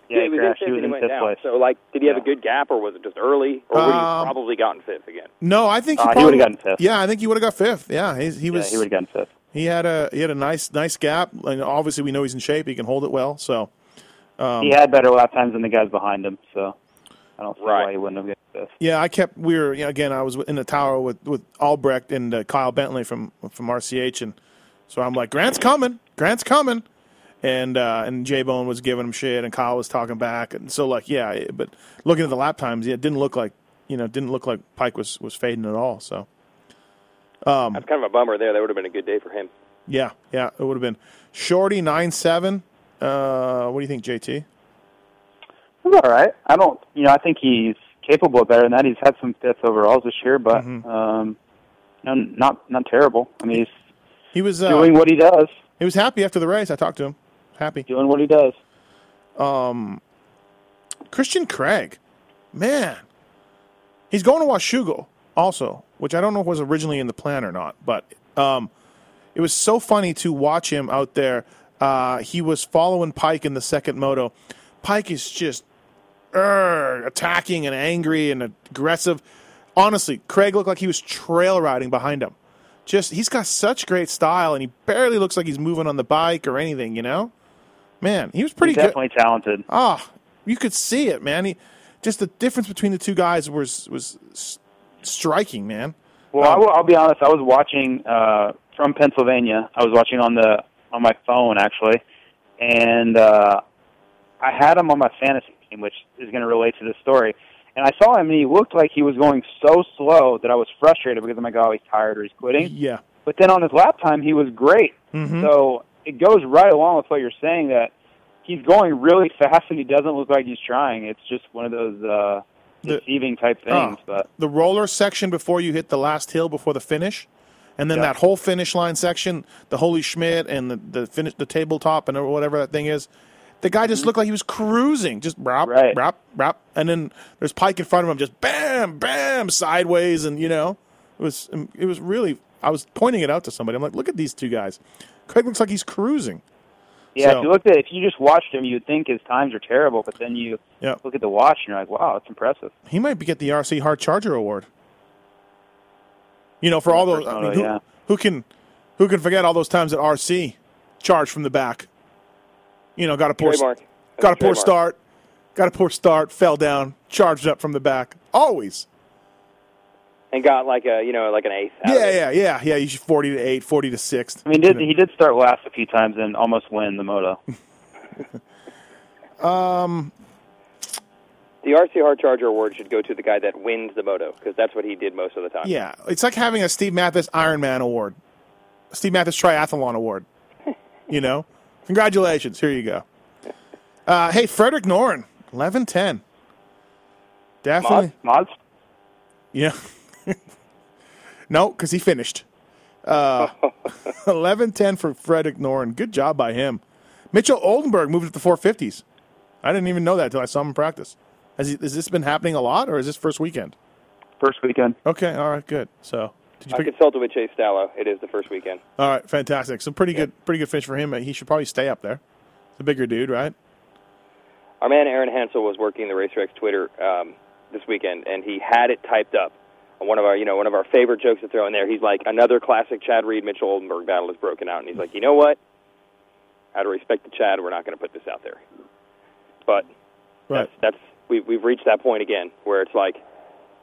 Yeah, he he was crashed. in He fifth was and in went fifth down. place. So like, did he have a good gap, or was it just early, or would he Um, probably gotten fifth again? No, I think he Uh, he would've gotten fifth. Yeah, I think he would have got fifth. Yeah, he, he Yeah, was. he would have gotten fifth. He had a he had a nice nice gap, and obviously we know he's in shape. He can hold it well. So um, he had better lap times than the guys behind him, so I don't see Right. why he wouldn't have gotten fifth. yeah, I kept we were you know, again. I was in the tower with with Albrecht and uh, Kyle Bentley from from RCH, and so I'm like Grant's coming, Grant's coming, and uh, and J Bone was giving him shit, and Kyle was talking back, and so like yeah, it- but looking at the lap times, yeah, it didn't look like you know, it didn't look like Peick was was fading at all. So um, That's kind of a bummer there. That would have been a good day for him. yeah, yeah, it would have been Shorty nine seven. Uh, what do you think, JT? He's all right. I don't, you know, I think he's capable of better than that. He's had some fifth overalls this year, but Mhm. um, you know, not not terrible. I mean, he's He was uh, doing what he does. He was happy after the race. I talked to him. Happy. Doing what he does. Um, Christian Craig, man, he's going to Washougal also, which I don't know if was originally in the plan or not, but um, it was so funny to watch him out there. Uh, he was following Peick in the second moto. Peick is just er, attacking and angry and aggressive. Honestly, Craig looked like he was trail riding behind him. Just he's got such great style, and he barely looks like he's moving on the bike or anything. You know, man, he was pretty he's good. definitely talented. Ah, you could see it, man. He, just the difference between the two guys was was striking, man. Well, I Um, will, I'll be honest. I was watching uh, from Pennsylvania. I was watching on the on my phone actually, and uh, I had him on my fantasy team, which is going to relate to this story. And I saw him, and he looked like he was going so slow that I was frustrated because I'm like, oh, he's tired or he's quitting. Yeah. But then on his lap time, he was great. Mhm. So it goes right along with what you're saying that he's going really fast and he doesn't look like he's trying. It's just one of those uh, The- deceiving type things. Oh, But the roller section before you hit the last hill before the finish, and then Yeah. that whole finish line section, the Holy Schmidt and the the finish, the tabletop and whatever that thing is. The guy just looked like he was cruising, just rap, Mm-hmm. Right. rap, rap, and then there's Peick in front of him, just bam, bam, sideways, and you know, it was it was really. I was pointing it out to somebody. I'm like, look at these two guys. Craig looks like he's cruising. yeah, So- if you looked at if you just watched him, you'd think his times are terrible. But then you Yeah. look at the watch and you're like, wow, that's impressive. He might get the RC Hard Charger Award. You know, for all those I mean, who, yeah. who can who can forget all those times that RC charged from the back. You know, got a poor got a poor Trademark. start, got a poor start, fell down, charged up from the back. Always. And got like a you know like an eighth. out of Yeah, yeah, yeah, yeah. You should forty to eight, 40 to sixth. I mean, did he did start last a few times and almost win the moto? Um, The RC Hard Charger Award should go to the guy that wins the moto because that's what he did most of the time. yeah, it's like having a Steve Matthes Ironman Award, Steve Matthes Triathlon Award. you know, congratulations. Here you go. Uh, hey, Fredrik Noren, eleven ten. Definitely, Mods? yeah. no, because he finished. Uh, eleven ten for Fredrik Noren. Good job by him. Mitchell Oldenburg moved up to the four fifties. I didn't even know that until I saw him in practice. Has, he, has this been happening a lot, or is this first weekend? First weekend. Okay, all right, good. So, did you I pick? consulted with Chase Stallo. It is the first weekend. All right, fantastic. So pretty good, pretty good finish for him. He should probably stay up there. A bigger dude, right? Our man Aaron Hansel was working the RacerX Twitter um, this weekend, and he had it typed up. On One of our, you know, one of our favorite jokes to throw in there. He's like, another classic Chad Reed Mitchell Oldenburg battle is broken out, and he's like, you know what? Out of respect to Chad, we're not going to put this out there. But Right. that's we've we've reached that point again where it's like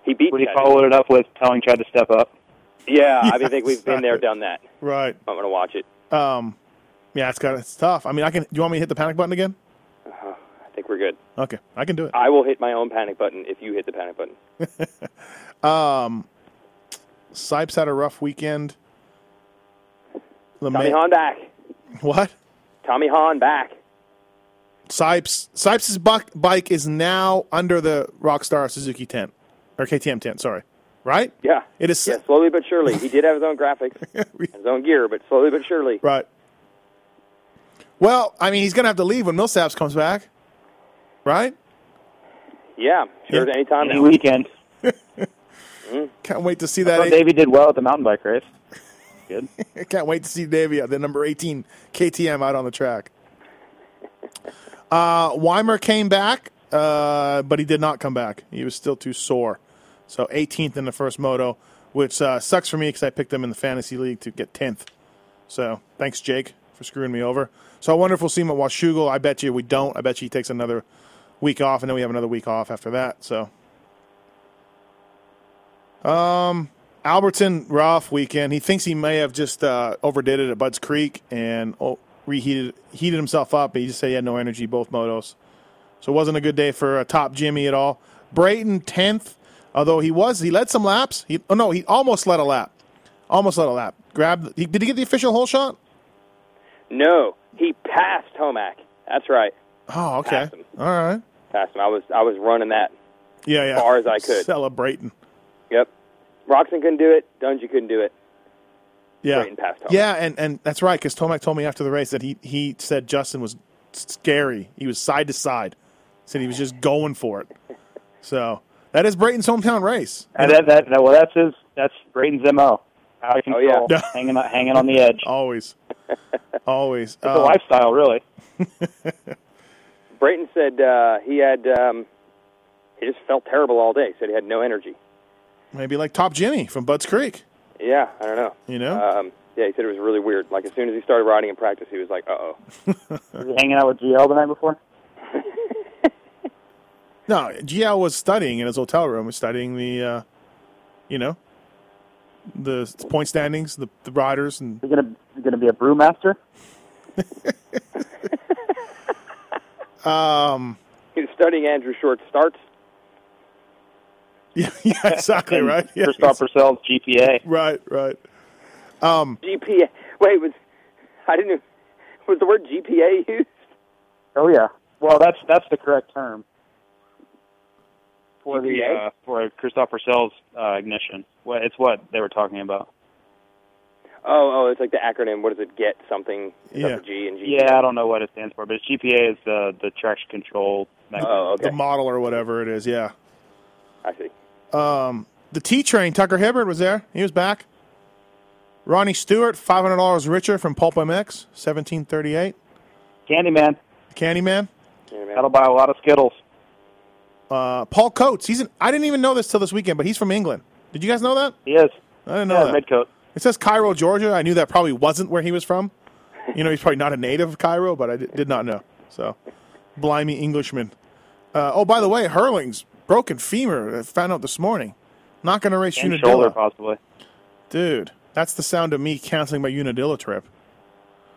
he beat. Would he Chad. followed it up with telling Chad to step up? Yeah, I Yeah, think we've been there, exactly. done that. Right. I'm going to watch it. Um, yeah, it's got it's tough. I mean, I can. Do you want me to hit the panic button again? I think we're good. Okay, I can do it. I will hit my own panic button if you hit the panic button. Um, Sipes had a rough weekend. Tommy Hahn back. What? Tommy Hahn back. Sipes Sipes' buck, bike is now under the Rockstar Suzuki tent or KTM tent. Sorry, right? Yeah. It is Yeah, slowly but surely. He did have his own graphics, his own gear, but slowly but surely. right. Well, I mean, he's gonna have to leave when Millsaps comes back, right? Yeah, sure. Yeah. Anytime Any now. weekend. Can't wait to see that. thought Davey did well at the mountain bike race. Good. Can't wait to see Davey at the number 18 KTM out on the track. Uh, Weimer came back, uh, but he did not come back. He was still too sore. So 18th in the first moto, which uh, sucks for me because I picked him in the fantasy league to get 10th. So thanks, Jake, for screwing me over. So I wonder if we'll see him at Washougal. I bet you we don't. I bet you he takes another week off, and then we have another week off after that. So, um, Albertson rough weekend. He thinks he may have just uh, overdid it at Budds Creek and oh, reheated heated himself up. He just said he had no energy both motos, so it wasn't a good day for a top Jimmy at all. Brayton tenth, although he was he led some laps. He oh no, he almost led a lap, almost led a lap. Grabbed. He, did he get the official hole shot? No, he passed Tomac. That's right. Oh, okay. All right. Passed him. I was I was running that. Yeah, yeah. As far as I could. Celebrating. Yep. Roczen couldn't do it. Dungey couldn't do it. Yeah. Brayton passed Tomac. Yeah, and, and that's right because Tomac told me after the race that he he said Justin was scary. He was side to side. Said he was just going for it. So that is Brayton's hometown race. And that, that, that, well, that's his. That's Brayton's mo. Out of Oh, yeah. hanging on- hanging on the edge. Always, always. It's a Uh, lifestyle, really. Brayton said uh, he had um, he just felt terrible all day. Said he had no energy. Maybe like Top Jimmy from Budds Creek. Yeah, I don't know. You know. Um, yeah, he said it was really weird. Like as soon as he started riding in practice, he was like, "Uh oh." Was he hanging out with GL the night before? no, GL was studying in his hotel room. Was studying the, uh, you know, the point standings, the the riders, and Is he gonna is he gonna be a brewmaster? um, He was studying Andrew Short's starts. yeah, yeah, exactly And right. Yeah, Christophe Pourcel's GPA. right, right. Um, GPA. Wait, was I didn't. Was the word GPA used? Oh yeah. Well, that's that's the correct term for the GPA? uh, for Christophe Pourcel's uh, ignition. Well, it's what they were talking about. Oh, oh, it's like the acronym. What does it get? Something. It's Yeah. G and G. Yeah, I don't know what it stands for, but it's GPA is the the traction control. mechanism. Oh, okay. the model or whatever it is. Yeah. I see. Um, the T Train, Tucker Hibbert was there. He was back. Ronnie Stewart, five hundred dollars richer from Pulp MX, seventeen thirty eight. Candyman. Candyman. Yeah, man. That'll buy a lot of Skittles. Uh, Paul Coates. He's an, I didn't even know this till this weekend, but he's from England. Did you guys know that? He is. I didn't know Yeah, that. red coat. It says Cairo, Georgia. I knew that probably wasn't where he was from. You know, he's probably not a native of Cairo, but I did, did not know. So, blimey Englishman. Uh, oh, by the way, Herlings' broken femur. I found out this morning. Not going to race And shoulder, Unadilla. possibly. Dude, that's the sound of me canceling my Unadilla trip.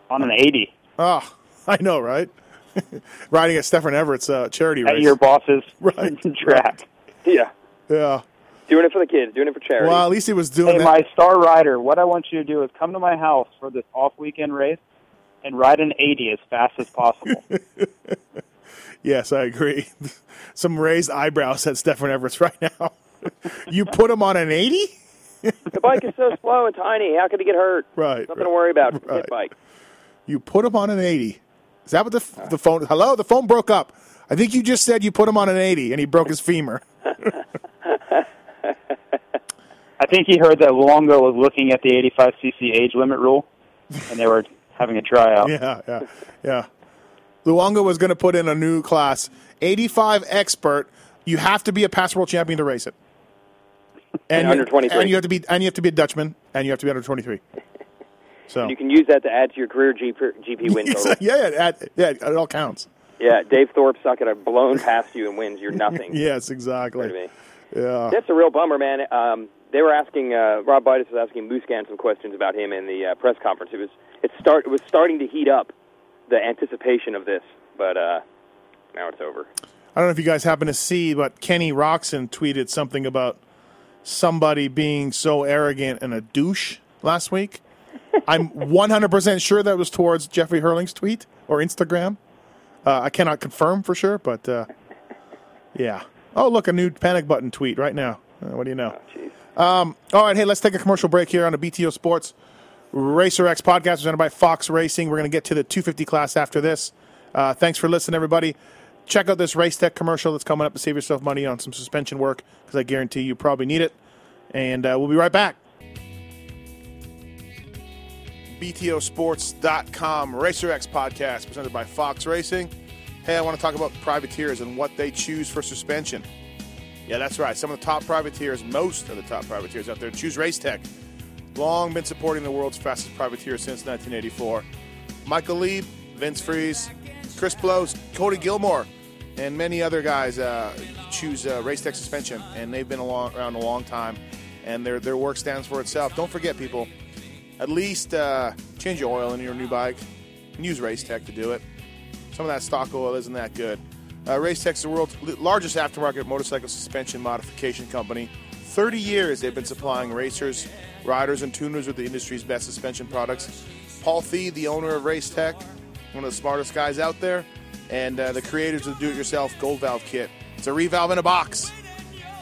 On an 80 Oh, I know, right? Riding at Stefan Everts' uh, charity at race. your boss's Right. track. Yeah. yeah. Doing it for the kids. Doing it for charity. Well, at least he was doing Hey, that. my star rider, what I want you to do is come to my house for this off weekend race and ride an 80 as fast as possible. Yes, I agree. Some raised eyebrows at Stefan Everts' right now. you put him on an 80? the bike is so slow and tiny. How could he get hurt? Right. Nothing to worry about. It's Right. kid bike. You put him on an 80. Is that what the, the phone? Hello? The phone broke up. I think you just said you put him on an 80 and he broke his femur. I think he heard that Luongo was looking at the 85cc age limit rule, and they were having a tryout. Yeah, yeah, yeah. Luongo was going to put in a new class 85 expert. You have to be a past world champion to race it. And you- under 23. And you have to be and you have to be a Dutchman and you have to be under 23. So You can use that to add to your career GP, GP win total. yeah, yeah, it- yeah, it all counts. yeah, Dave Thorpe suck at a blown past you and wins. You're nothing. Yes, exactly. Yeah. That's a real bummer, man. Um, they were asking uh, Rob Buydos was asking Musquin some questions about him in the uh, press conference. It was it start it was starting to heat up the anticipation of this, but uh, now it's over. I don't know if you guys happen to see, but Kenny Roczen tweeted something about somebody being so arrogant and a douche last week. I'm 100% sure that was towards Jeffrey Herlings' tweet or Instagram. Uh, I cannot confirm for sure, but uh, yeah. Oh, look, a new panic button tweet right now. Uh, what do you know? Um, all right, hey, let's take a commercial break here on the BTO Sports Racer X podcast presented by Fox Racing. We're going to get to the 250 class after this. Uh, thanks for listening, everybody. Check out this Race Tech commercial that's coming up to save yourself money on some suspension work because I guarantee you probably need it. And uh, we'll be right back. BTOsports.com Racer X podcast presented by Fox Racing. Hey, I want to talk about privateers and what they choose for suspension. Yeah, that's right. Some of the top privateers, most of the top privateers out there, choose Racetech. Long been supporting the world's fastest privateer since 1984. Michael Leib, Vince Friese, Chris Blose, Cody Gilmore, and many other guys uh, choose uh, Racetech suspension, and they've been along, around a long time, and their their work stands for itself. Don't forget, people, at least uh, change your oil in your new bike. and use Race Tech to do it. Some of that stock oil isn't that good. Uh, Race Tech's the world's largest aftermarket motorcycle suspension modification company. 30 years they've been supplying racers, riders, and tuners with the industry's best suspension products. Paul Thede, the owner of Race Tech, one of the smartest guys out there, and uh, the creators of the do-it-yourself Gold Valve kit. It's a revalve in a box.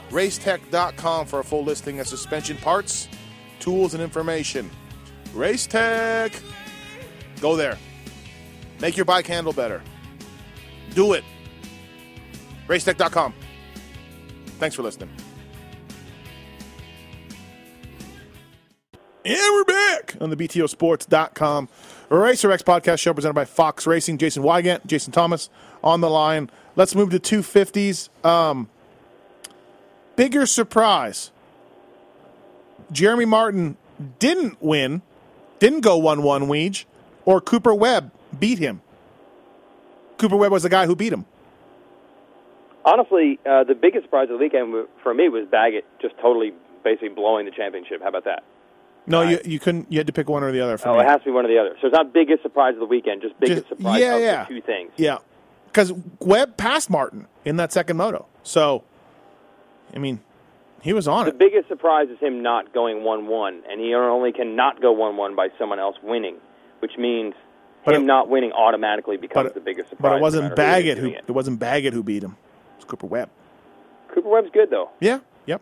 Racetech.com for a full listing of suspension parts, tools, and information. Racetech! Go there. Make your bike handle better. Do it. Racetech.com. Thanks for listening. And we're back on the BTOsports.com Racer X podcast show presented by Fox Racing. Jason Weigandt, Jason Thomas on the line. Let's move to 250s. Um, bigger surprise. Jeremy Martin didn't win, didn't go 1 1 Weege, or Cooper Webb beat him. Cooper Webb was the guy who beat him. Honestly, uh, the biggest surprise of the weekend for me was Baggett just totally basically blowing the championship. How about that? No, you you couldn't. You had to pick one or the other. For Oh, me. it has to be one or the other. So it's not biggest surprise of the weekend, just biggest Just- surprise yeah, of yeah. the two things. Yeah, because Webb passed Martin in that second moto. So, I mean, he was on The it. The biggest surprise is him not going one-one, and he only can not go one-one by someone else winning, which means But him it- not winning automatically becomes the biggest surprise. But it wasn't matter Baggett who is It wasn't Baggett who beat him. It was Cooper Webb. Cooper Webb's good though. Yeah. Yep.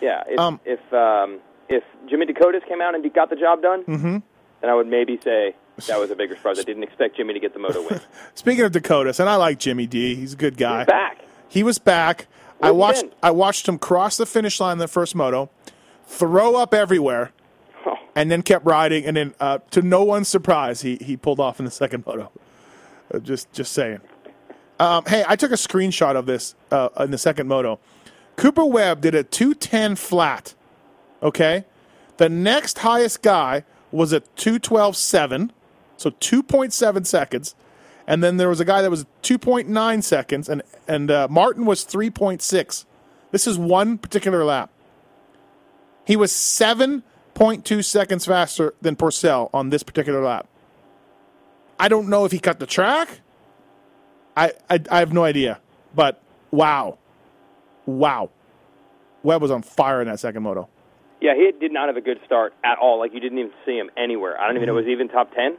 Yeah. If Um, if, um, if Jimmy Decotis came out and got the job done, Mm-hmm. then I would maybe say that was a bigger surprise. I didn't expect Jimmy to get the moto win. Speaking of Decotis, and I like Jimmy D. He's a good guy. He's back. He was back. I Where's he watched. I watched him cross the finish line in the first moto, throw up everywhere, Oh. and then kept riding. And then, uh, to no one's surprise, he he pulled off in the second moto. Uh, just just saying. Um, hey, I took a screenshot of this uh, in the second moto. Cooper Webb did a two ten flat. Okay, the next highest guy was a two twelve seven, so two point seven seconds. And then there was a guy that was 2.9 seconds, and and uh, Martin was 3.6. This is one particular lap. He was 7.2 seconds faster than Pourcel on this particular lap. I don't know if he cut the track. I I, I have no idea, but wow, wow, Webb was on fire in that second moto. Yeah, he did not have a good start at all. Like you didn't even see him anywhere. I don't even know was he even top ten.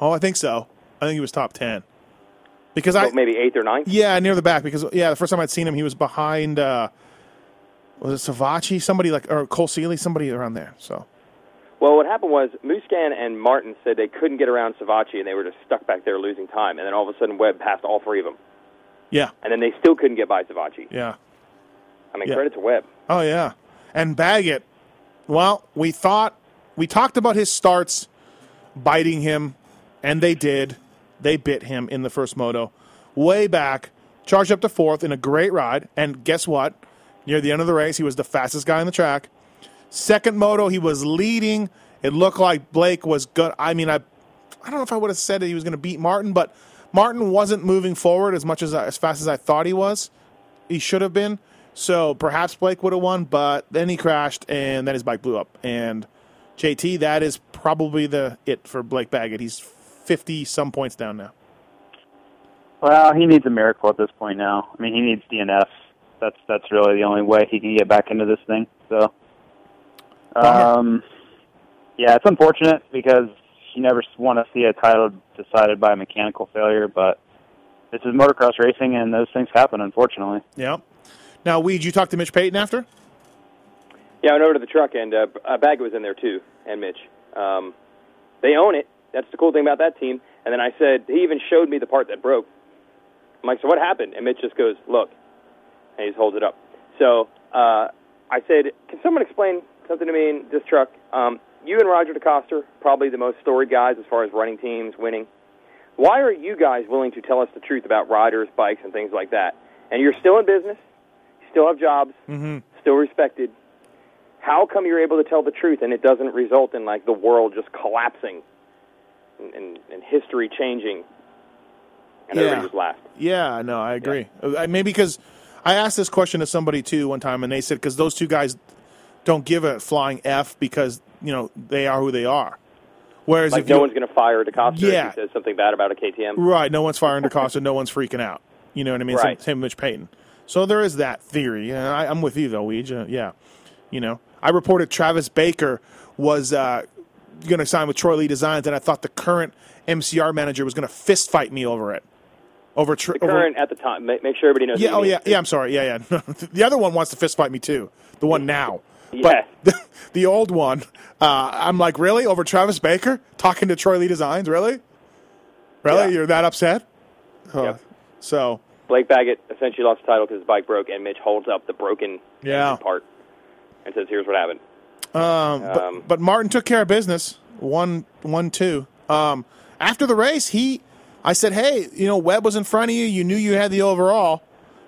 Oh, I think so. I think he was top 10 because I Oh, maybe eighth or ninth. Yeah, near the back because yeah, the first time I'd seen him, he was behind. Uh, was it Savatgy? Somebody like or Cole Seely? Somebody around there. So Well, what happened was Musquin and Martin said they couldn't get around Savatgy, and they were just stuck back there losing time. And then all of a sudden, Webb passed all three of them, yeah, and then they still couldn't get by Savatgy. yeah, I mean, Yeah. credit to Webb. oh yeah, and Baggett. Well, we thought we talked about his starts biting him, and they did. They bit him in the first moto, way back. Charged up to fourth in a great ride, and guess what? Near the end of the race, he was the fastest guy on the track. Second moto, he was leading. It looked like Blake was good. I mean, I, I don't know if I would have said that he was going to beat Martin, but Martin wasn't moving forward as much as as fast as I thought he was. He should have been. So perhaps Blake would have won, but then he crashed and then his bike blew up. And JT, that is probably the it for Blake Baggett. He's fifty some points down now. Well, he needs a miracle at this point now. I mean, he needs DNF. That's that's really the only way he can get back into this thing. So, um, yeah, it's unfortunate because you never want to see a title decided by a mechanical failure, but this is motocross racing, and those things happen, unfortunately. Yeah. Now, Weed, you talked to Mitch Payton after? Yeah, I went over to the truck, and uh, Baggett was in there too, and Mitch. Um, they own it. That's the cool thing about that team. And then I said, he even showed me the part that broke. I'm like, so what happened? And Mitch just goes, look, and he just holds it up. So uh, I said, can someone explain something to me in this truck? Um, you and Roger DeCoster, probably the most storied guys as far as running teams, winning. Why are you guys willing to tell us the truth about riders, bikes, and things like that? And you're still in business, still have jobs, Mm-hmm. still respected. How come you're able to tell the truth and it doesn't result in like the world just collapsing and, and, and history changing? And Yeah. just laughed. Yeah, no, I agree. Uh, Maybe because I asked this question to somebody too one time, and they said because those two guys don't give a flying f because you know they are who they are. Whereas Like if no you, one's going to fire DeCoster Yeah. if he says something bad about a KTM. Right. No one's firing DeCoster. no one's freaking out. You know what I mean? Right. Same, same with Mitch Payton. So there is that theory. I, I'm with you though, Weege. Uh, yeah. You know, I reported Travis Baker was uh, going to sign with Troy Lee Designs, and I thought the current MCR manager was going to fist fight me over it. Over, tr- The over current at the time. Make, make sure everybody knows. yeah. Oh yeah. Yeah. I'm sorry. Yeah. Yeah. the other one wants to fist fight me too. The one now. Yeah. But the, the old one, uh, I'm like, really over Travis Baker talking to Troy Lee Designs? Really? Really? Yeah. You're that upset? Oh, Yep. So Blake Baggett essentially lost the title because his bike broke, and Mitch holds up the broken Yeah. part and says, "Here's what happened." Um, but, Um, but Martin took care of business. One, one, two. Um, after the race, he, I said, hey, you know, Webb was in front of you. You knew you had the overall.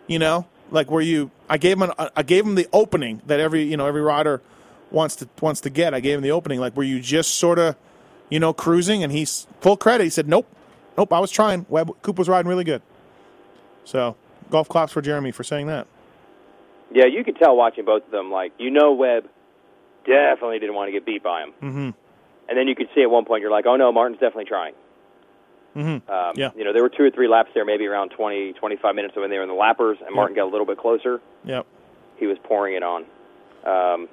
You know, like where you, I gave him, an, I gave him the opening that every, you know, every rider wants to wants to get. I gave him the opening, like where you just sort of, you know, cruising, and he's full credit. He said, nope, nope, I was trying. Webb, Coop was riding really good. So golf claps for Jeremy for saying that. Yeah, you could tell watching both of them. Like you know, Webb definitely didn't want to get beat by him, Mm-hmm. and then you could see at one point you're like, "Oh no, Martin's definitely trying." Mm-hmm. Um, Yeah. You know, there were two or three laps there, maybe around 20, 25 minutes when they were in the lappers, and Martin got a little bit closer. Yep. He was pouring it on. Um,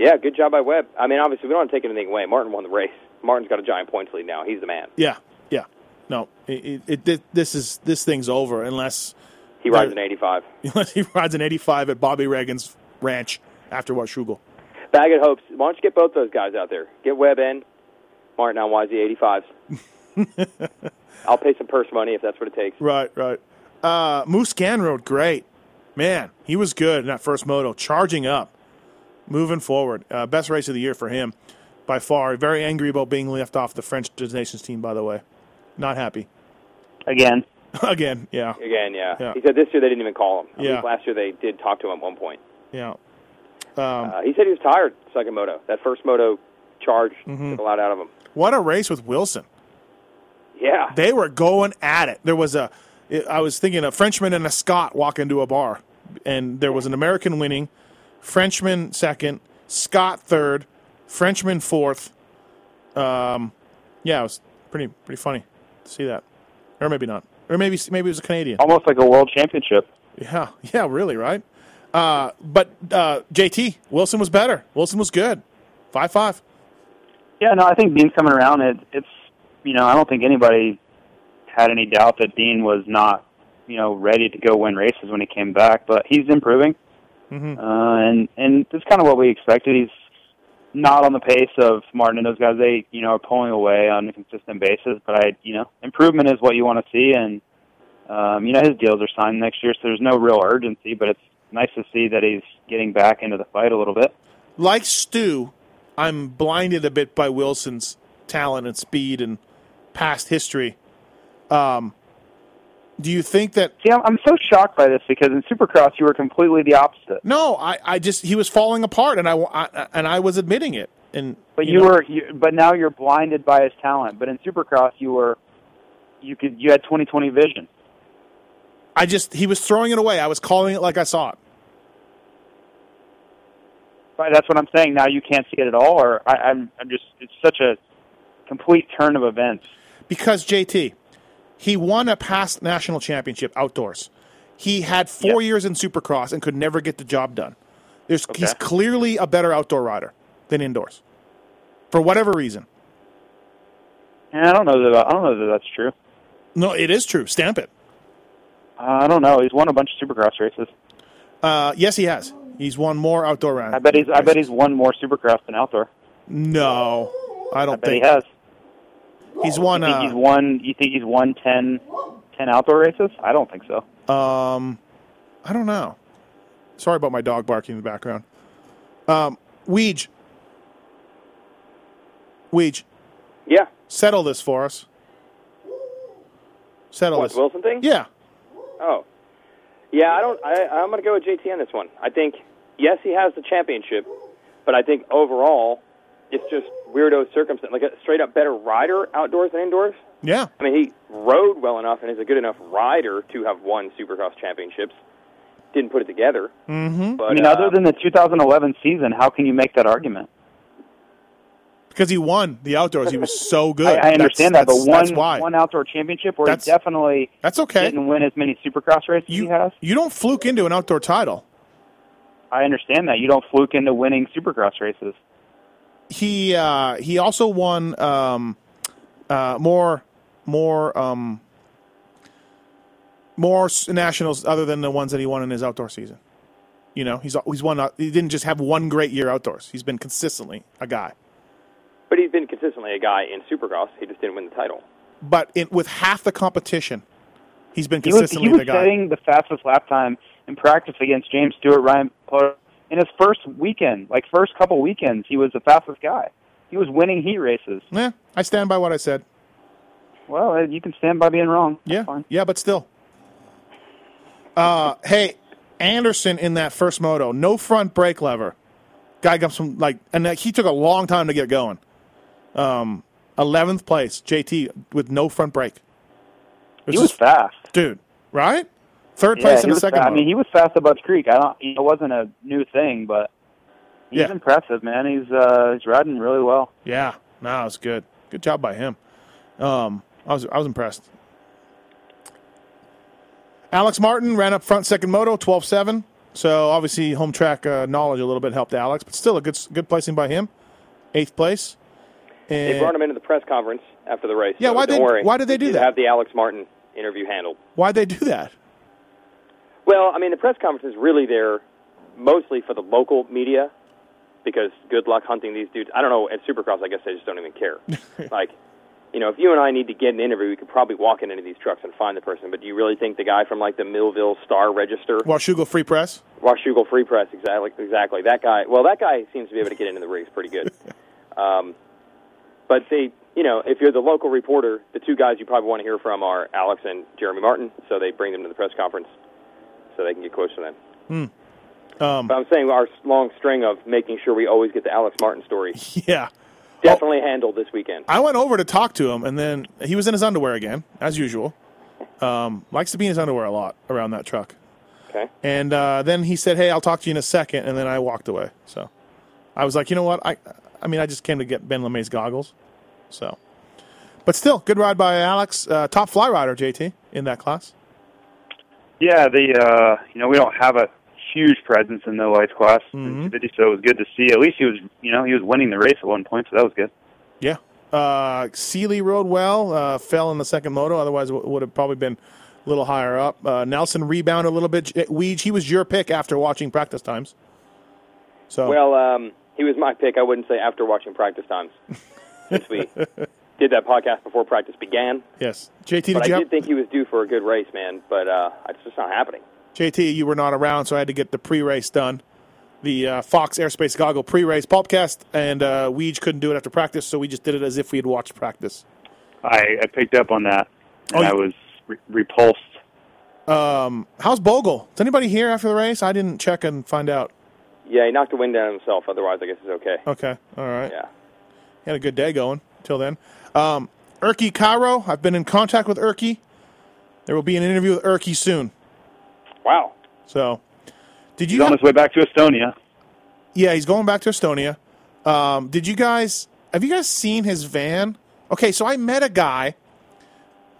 yeah, good job by Webb. I mean, obviously, we don't want to take anything away. Martin won the race. Martin's got a giant points lead now. He's the man. Yeah. Yeah. No, it, it, it this is this thing's over unless He rides an 85. unless he rides an 85 at Bobby Reagan's ranch after Washougal. Baggett hopes. Why don't you get both those guys out there? Get Webb in, Martin on YZ 85s. I'll pay some purse money if that's what it takes. Right, right. Uh, Musquin rode great. Man, he was good in that first moto, charging up, moving forward. Uh, best race of the year for him by far. Very angry about being left off the French Nations team, by the way. Not happy. Again, Again, yeah, Again, yeah. Yeah. He said this year they didn't even call him. I Yeah. believe last year they did talk to him at one point. yeah. Um, Uh, he said he was tired second moto. That first moto charge Mm-hmm. took a lot out of him. what a race with Wilson. Yeah. They were going at it. There was a, I was thinking a Frenchman and a Scot walk into a bar, and there was an American winning, Frenchman second, Scot third, Frenchman fourth. Um, yeah, it was pretty pretty funny to see that, or maybe not, or maybe maybe it was a Canadian. almost like a world championship. Yeah, yeah, really, right? Uh, but uh, JT Wilson was better. Wilson was good, five five. Yeah, no, I think Dean's coming around. It, it's you know, I don't think anybody had any doubt that Dean was not you know ready to go win races when he came back, but he's improving, Mhm. uh, and and that's kind of what we expected. He's not on the pace of Martin and those guys. They you know are pulling away on a consistent basis, but I you know improvement is what you want to see, and um, you know his deals are signed next year, so there's no real urgency, but it's nice to see that he's getting back into the fight a little bit. like Stu, I'm blinded a bit by Wilson's talent and speed and past history. Um, do you think that? See, I'm, I'm so shocked by this because in Supercross you were completely the opposite. No, I, I just he was falling apart, and I, I and I was admitting it. And But you, know, were, you, but now you're blinded by his talent. But in Supercross, you were, you could, you had 20/20 vision. I just he was throwing it away. I was calling it like I saw it. Right, that's what I'm saying. Now you can't see it at all, or I, I'm, I'm just, it's such a complete turn of events. because JT, he won a past national championship outdoors. He had four years in Supercross and could never get the job done. There's, He's clearly a better outdoor rider than indoors, for whatever reason. And I don't know that, I don't know that that's true. No, it is true. Stamp it. Uh, I don't know. He's won a bunch of Supercross races. Uh, yes, he has. He's won more outdoor rounds. I bet he's, I bet he's won more Supercross than outdoor. No, I I don't bet think he has. He's won. You think he's Uh, won? You think he's won 10, 10 outdoor races? I don't think so. um, I don't know. Sorry about my dog barking in the background. Um, Weege, Weege, Yeah. settle this for us. Settle What, this. Wilson thing? Yeah. Oh. Yeah, I don't. I, I'm going to go with JT on this one. I think yes, he has the championship, but I think overall, it's just weirdo circumstance. Like a straight up better rider outdoors than indoors. Yeah. I mean, he rode well enough and is a good enough rider to have won Supercross championships. Didn't put it together. Mm-hmm. But I mean, uh, other than the 2011 season, how can you make that argument? because he won the outdoors. He was so good. I, I understand That's- that, but one that's why. one outdoor championship where That's- he definitely That's okay. didn't win as many Supercross races You he has. you don't fluke into an outdoor title. I understand that you don't fluke into winning Supercross races. He uh, he also won um, uh, more more um, more nationals other than the ones that he won in his outdoor season. You know, he's he's won. He didn't just have one great year outdoors. He's been consistently a guy. But he's been consistently a guy in Supercross. He just didn't win the title. But in, with half the competition, he's been He was, consistently he was the guy. setting the fastest lap time in practice against James Stewart, Ryan Potter. In his first weekend, like first couple weekends, he was the fastest guy. He was winning heat races. Yeah, I stand by what I said. Well, uh, you can stand by being wrong. That's Yeah, fine. yeah, but still. Uh, hey, Anderson in that first moto, no front brake lever. Guy comes from like, and that- he took a long time to get going. Um, eleventh place, JT with no front brake. It He was just- fast. dude, right? Third place he in the was second. fa- I moto. mean, he was fast at Budds Creek. I don't. It wasn't a new thing, but he's Yeah. impressive, man. He's uh, he's riding really well. Yeah, no, it was good. Good job by him. Um, I was I was impressed. Alex Martin ran up front second moto 12-7. So obviously home track uh, knowledge a little bit helped Alex, but still a good good placing by him. Eighth place. They brought him into the press conference after the race. Yeah, so why don't they- worry. why did they do He'd that? Have the Alex Martin interview handled. why'd they do that? Well, I mean, the press conference is really there mostly for the local media because good luck hunting these dudes. I don't know. At Supercross, I guess they just don't even care. like, you know, if you and I need to get an interview, we could probably walk into these trucks and find the person. But do you really think the guy from like the Millville Star Register, Washougal Free Press. Washougal Free Press, exactly, exactly that guy? Well, that guy seems to be able to get into the rigs pretty good. um, but they, you know, if you're the local reporter, the two guys you probably want to hear from are Alex and Jeremy Martin. So they bring them to the press conference so they can get close to them. Um, But I'm saying our long string of making sure we always get the Alex Martin story yeah. definitely handled this weekend. I went over to talk to him, and then he was in his underwear again, as usual. Um, likes to be in his underwear a lot around that truck. Okay. And uh, then he said, "Hey, I'll talk to you in a second, and then I walked away. So I was like, you know what? I, I mean, I just came to get Ben LaMay's goggles. So, but still, good ride by Alex, uh, top fly rider, JT, in that class. Yeah, the uh, you know we don't have a huge presence in the lights class, Mhm. so it was good to see. At least he was, you know, he was winning the race at one point, so that was good. Yeah. Uh, Seely rode well, uh, fell in the second moto. Otherwise, it would have probably been a little higher up. Uh, Nelson rebounded a little bit. J- Weege, he was your pick after watching practice times. So Well, um, he was my pick. I wouldn't say after watching practice times, since we did that podcast before practice began. yes, JT, But did you I have, did think he was due for a good race, man. But uh, it's just not happening. JT, you were not around, so I had to get the pre-race done. The uh, Fox Airspace Goggle pre-race podcast, and uh, Weege couldn't do it after practice, so we just did it as if we had watched practice. I, I picked up on that, and Oh, I was re- repulsed. Um, how's Bogle? Is anybody here after the race? I didn't check and find out. Yeah, he knocked the wind down himself. Otherwise, I guess it's okay. Okay, all right. Yeah. He had a good day going till then. Um, Erki Kahro, I've been in contact with Erki. There will be an interview with Erki soon. Wow. So, did you? He's on his way back to Estonia. yeah, he's going back to Estonia. Um, did you guys? Have you guys seen his van? Okay, so I met a guy.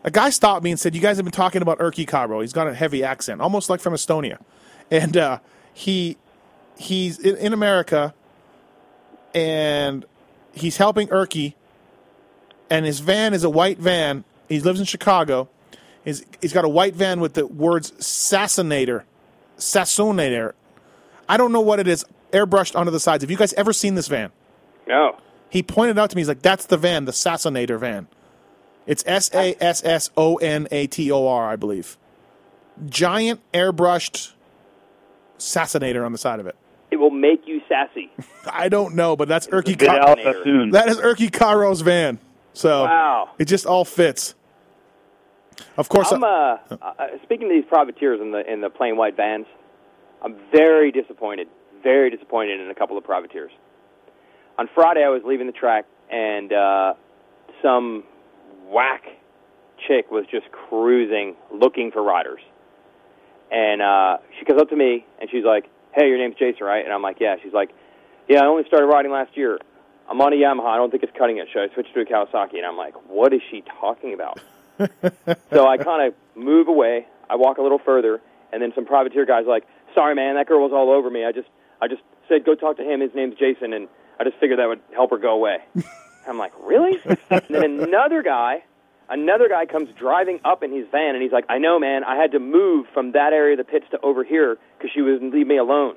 A guy stopped me and said, "You guys have been talking about Erki Kahro. He's got a heavy accent, almost like from Estonia." And uh, he he's in, in America, and he's helping Erki. And his van is a white van. He lives in Chicago. He's, he's got a white van with the words "Sassinator," "Sassonator." I don't know what it is, airbrushed onto the sides. Have you guys ever seen this van? No. He pointed out to me. He's like, "That's the van, the Sassonator van." It's S A S S O N A T O R, I believe. Giant airbrushed Sassonator on the side of it. It will make you sassy. I don't know, but that's Erki. Vidal Ca- Fascinator. Sassoon. that is Erki Kahro's van. So Wow. it just all fits. Of course, I'm uh, uh, speaking to these privateers in the in the plain white vans. I'm very disappointed, very disappointed in a couple of privateers. On Friday, I was leaving the track, and uh, some whack chick was just cruising, looking for riders. And uh, she comes up to me, and she's like, "Hey, your name's Jason, right?" And I'm like, "Yeah." She's like, "Yeah, I only started riding last year. I'm on a Yamaha. I don't think it's cutting it. Should I switch to a Kawasaki? And I'm like, what is she talking about? so I kind of move away. I walk a little further, and then some privateer guys like, sorry man, that girl was all over me. I just I just said go talk to him. His name's Jason, and I just figured that would help her go away. I'm like, really? and then another guy, another guy comes driving up in his van, and he's like, I know, man. I had to move from that area of the pits to over here because she wouldn't leave me alone.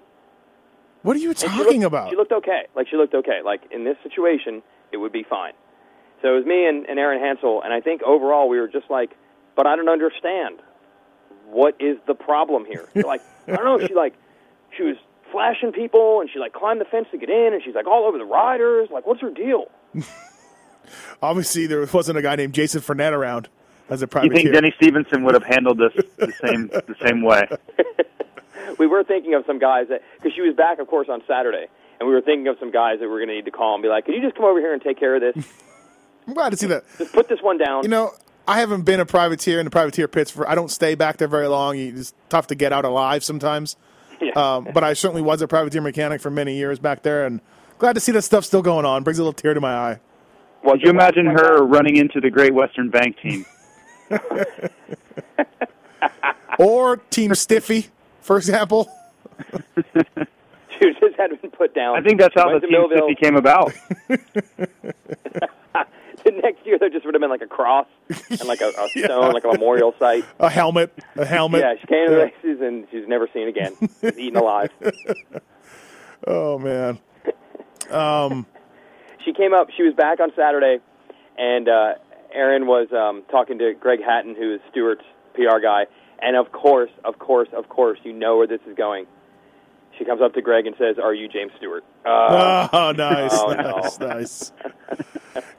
What are you And she talking looked- about? She looked okay. Like she looked okay. Like in this situation, it would be fine. So it was me and, and Aaron Hansel, and I think overall we were just like, but I don't understand. What is the problem here? So, like I don't know. She like she was flashing people, and she like climbed the fence to get in, and she's like all over the riders. Like what's her deal? Obviously, there wasn't a guy named Jason Fournette around as a You privateer. think Denny Stevenson would have handled this the same the same way? we were thinking of some guys that because she was back, of course, on Saturday, and we were thinking of some guys that we're going to need to call and be like, "Could you just come over here and take care of this? I'm glad to see that. Just put this one down." You know, I haven't been a privateer in the privateer pits for. I don't stay back there very long. It's tough to get out alive sometimes. Yeah. Um, but I certainly was a privateer mechanic for many years back there, and glad to see that stuff still going on. Brings a little tear to my eye. Was Could you imagine her running into the Great Western Bank team? Or Team Stiffy, for example. She just had been put down. I think that's how the Went to Team Millville. 50 came about. the next year there just would have been like a cross and like a, a stone, like a memorial site. A helmet, a helmet. Yeah, she came to the races and she's never seen again. She's eaten alive. Oh man. Um, she came up. She was back on Saturday, and uh, Aaron was um, talking to Greg Hatton, who is Stewart's PR guy. And of course, of course, of course, you know where this is going. She comes up to Greg and says, "Are you James Stewart?" Uh, Oh, nice, Oh, no. nice, nice.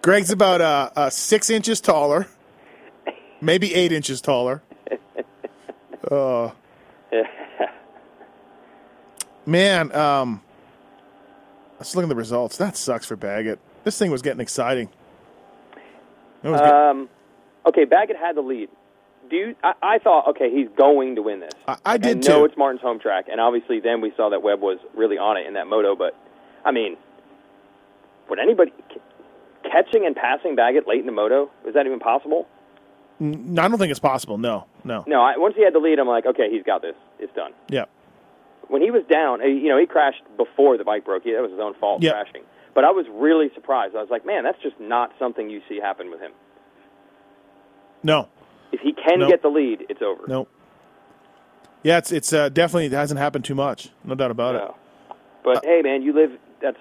Greg's about uh, uh, six inches taller, maybe eight inches taller. Oh man, um, let's look at the results. That sucks for Baggett. This thing was getting exciting. It was um, okay, Baggett had the lead. Do you, I, I thought, okay, he's going to win this. I, I did I know too. it's Martin's home track, and obviously then we saw that Webb was really on it in that moto. But I mean, would anybody c- catching and passing Baggett late in the moto? Is that even possible? No, I don't think it's possible. No, no. No. I, once he had the lead, I'm like, okay, he's got this. It's done. Yeah, When he was down, uh, you know, he crashed before the bike broke. He, that was his own fault Yeah. crashing. But I was really surprised. I was like, man, that's just not something you see happen with him. no, If he can Nope. get the lead, it's over. no. Yeah, it's it's uh, definitely it hasn't happened too much. No doubt about it. No. But hey, man, you live. That's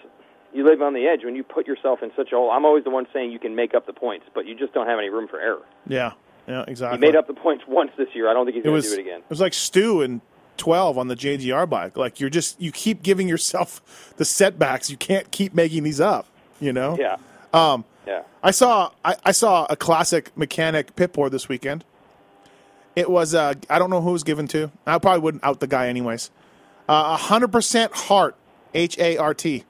you live on the edge when you put yourself in such a hole. I'm always the one saying you can make up the points, but you just don't have any room for error. Yeah, yeah, exactly. He made up the points once this year. I don't think he's going to do it again. It was like Stu and twelve on the JGR bike. Like you're just you keep giving yourself the setbacks. You can't keep making these up. You know. Yeah. Um, Yeah. I saw I, I saw a classic mechanic pit board this weekend. It was uh, I don't know who it was given to. I probably wouldn't out the guy anyways. A hundred percent heart, H A R T.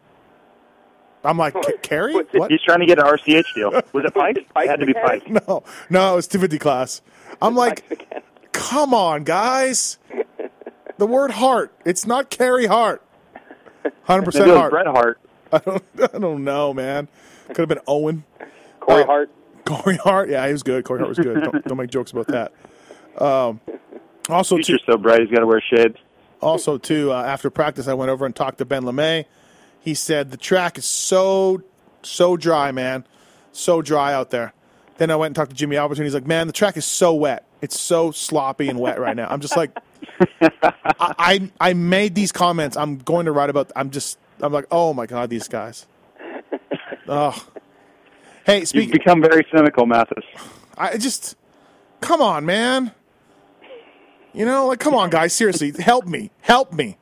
I'm like "Ca- Carey. What? He's trying to get an RCH deal. Was it Pike? Pike it had to be? Pike. No, no, it was 250 class. I'm like, come on, guys. The word heart. It's not Carey Hart. 100% Maybe it heart. Bret Hart. I don't, I don't know, man. Could have been Owen. Corey Uh, Hart. Corey Hart. Yeah, he was good. Corey Hart was good. Don't, don't make jokes about that. Um, also, too, so bright, he's got to wear shades. also too, uh, after practice, I went over and talked to Ben LaMay. He said the track is so so dry, man, so dry out there. Then I went and talked to Jimmy Albertson. He's like, man, the track is so wet. It's so sloppy and wet right now. I'm just like, I, I I made these comments. I'm going to write about. I'm just. I'm like, oh my god, these guys. Oh. Hey, speak. You've become very cynical, Matthes. I just come on, man. You know, like come on, guys. Seriously, help me, help me.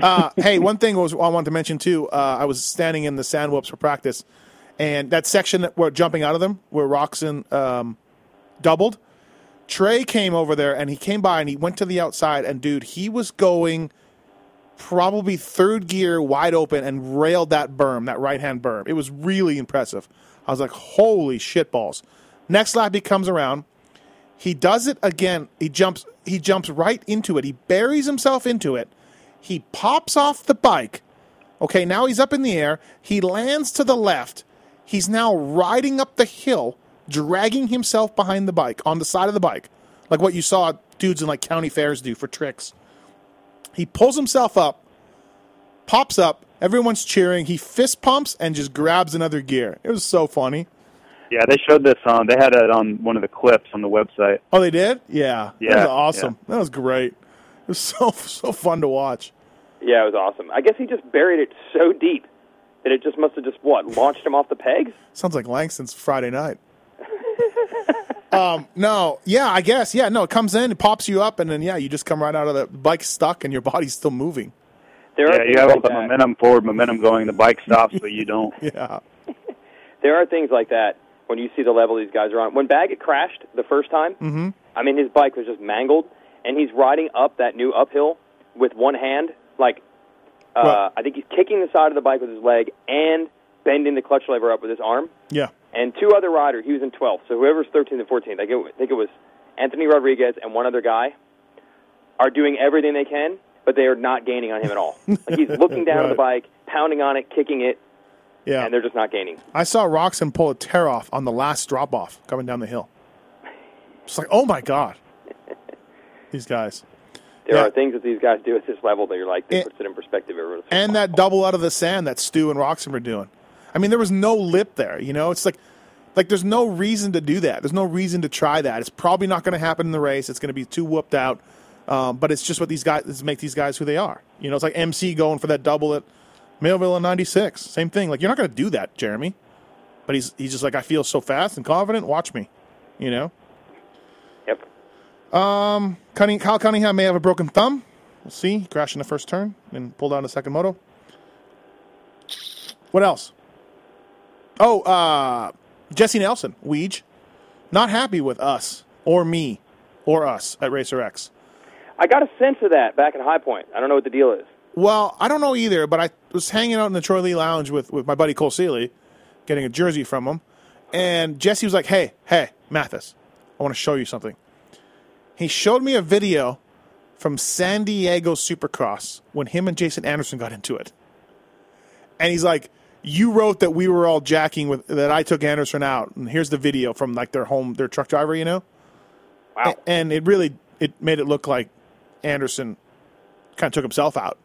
Uh, hey, one thing was I wanted to mention too. Uh, I was standing in the sand whoops for practice, and that section that we're jumping out of them, where Roczen um, doubled. Trey came over there and he came by and he went to the outside and dude, he was going probably third gear wide open and railed that berm, that right hand berm. It was really impressive. I was like, holy shit balls. Next lap he comes around. He does it again. He jumps he jumps right into it. He buries himself into it. He pops off the bike, Okay, now he's up in the air. He lands to the left. He's now riding up the hill, dragging himself behind the bike on the side of the bike, like what you saw dudes in like county fairs do for tricks. He pulls himself up, pops up. Everyone's cheering. He fist pumps and just grabs another gear. It was so funny. Yeah, they showed this on. They had it on one of the clips on the website. Oh, they did? Yeah. Yeah, That was awesome. That was great. It was so so fun to watch. Yeah, it was awesome. I guess he just buried it so deep that it just must have just what launched him off the pegs. Sounds like Langston's Friday night. um, no, yeah, I guess, yeah, no, it comes in, it pops you up, and then yeah, you just come right out of the bike stuck, and your body's still moving. There are Yeah, things you have all the that. momentum, forward momentum going. The bike stops, but you don't. Yeah, There are things like that when you see the level these guys are on. When Baggett crashed the first time, Mhm. I mean his bike was just mangled, and he's riding up that new uphill with one hand, like uh, Right. I think he's kicking the side of the bike with his leg and bending the clutch lever up with his arm. yeah, and two other riders. He was in 12th, so whoever's 13th and 14th, I think it- I think it was Anthony Rodriguez and one other guy, are doing everything they can, but they are not gaining on him at all. Like he's looking down at the bike, pounding on it, kicking it, yeah. and they're just not gaining. I saw Roczen pull a tear off on the last drop off coming down the hill. It's like, oh my god, these guys, There Yeah. are things that these guys do at this level that you're like, And- puts it in perspective. And that double out of the sand that Stu and Roczen were doing. I mean, there was no lip there. You know, it's like, like there's no reason to do that. There's no reason to try that. It's probably not going to happen in the race. It's going to be too whooped out. Um, but it's just what these guys make these guys who they are. You know, it's like MC going for that double at Millville in '96. Same thing. Like you're not going to do that, Jeremy. But he's he's just like I feel so fast and confident. Watch me. You know. Yep. Um, Cunning, Kyle Cunningham may have a broken thumb. We'll see. He crashed in the first turn and pulled down the second moto. What else? Oh, uh, Jesse Nelson, Weege, not happy with us or me or us at Racer X. I got a sense of that back in High Point. I don't know what the deal is. Well, I don't know either, but I was hanging out in the Troy Lee Lounge with, with my buddy Cole Seely, getting a jersey from him, and Jesse was like, "Hey, hey, Matthes, I want to show you something." He showed me a video from San Diego Supercross when him and Jason Anderson got into it, and he's like, "You wrote that we were all jacking with that I took Anderson out, and here's the video from like their home, their truck driver, you know." Wow. A- and it really it made it look like Anderson kind of took himself out.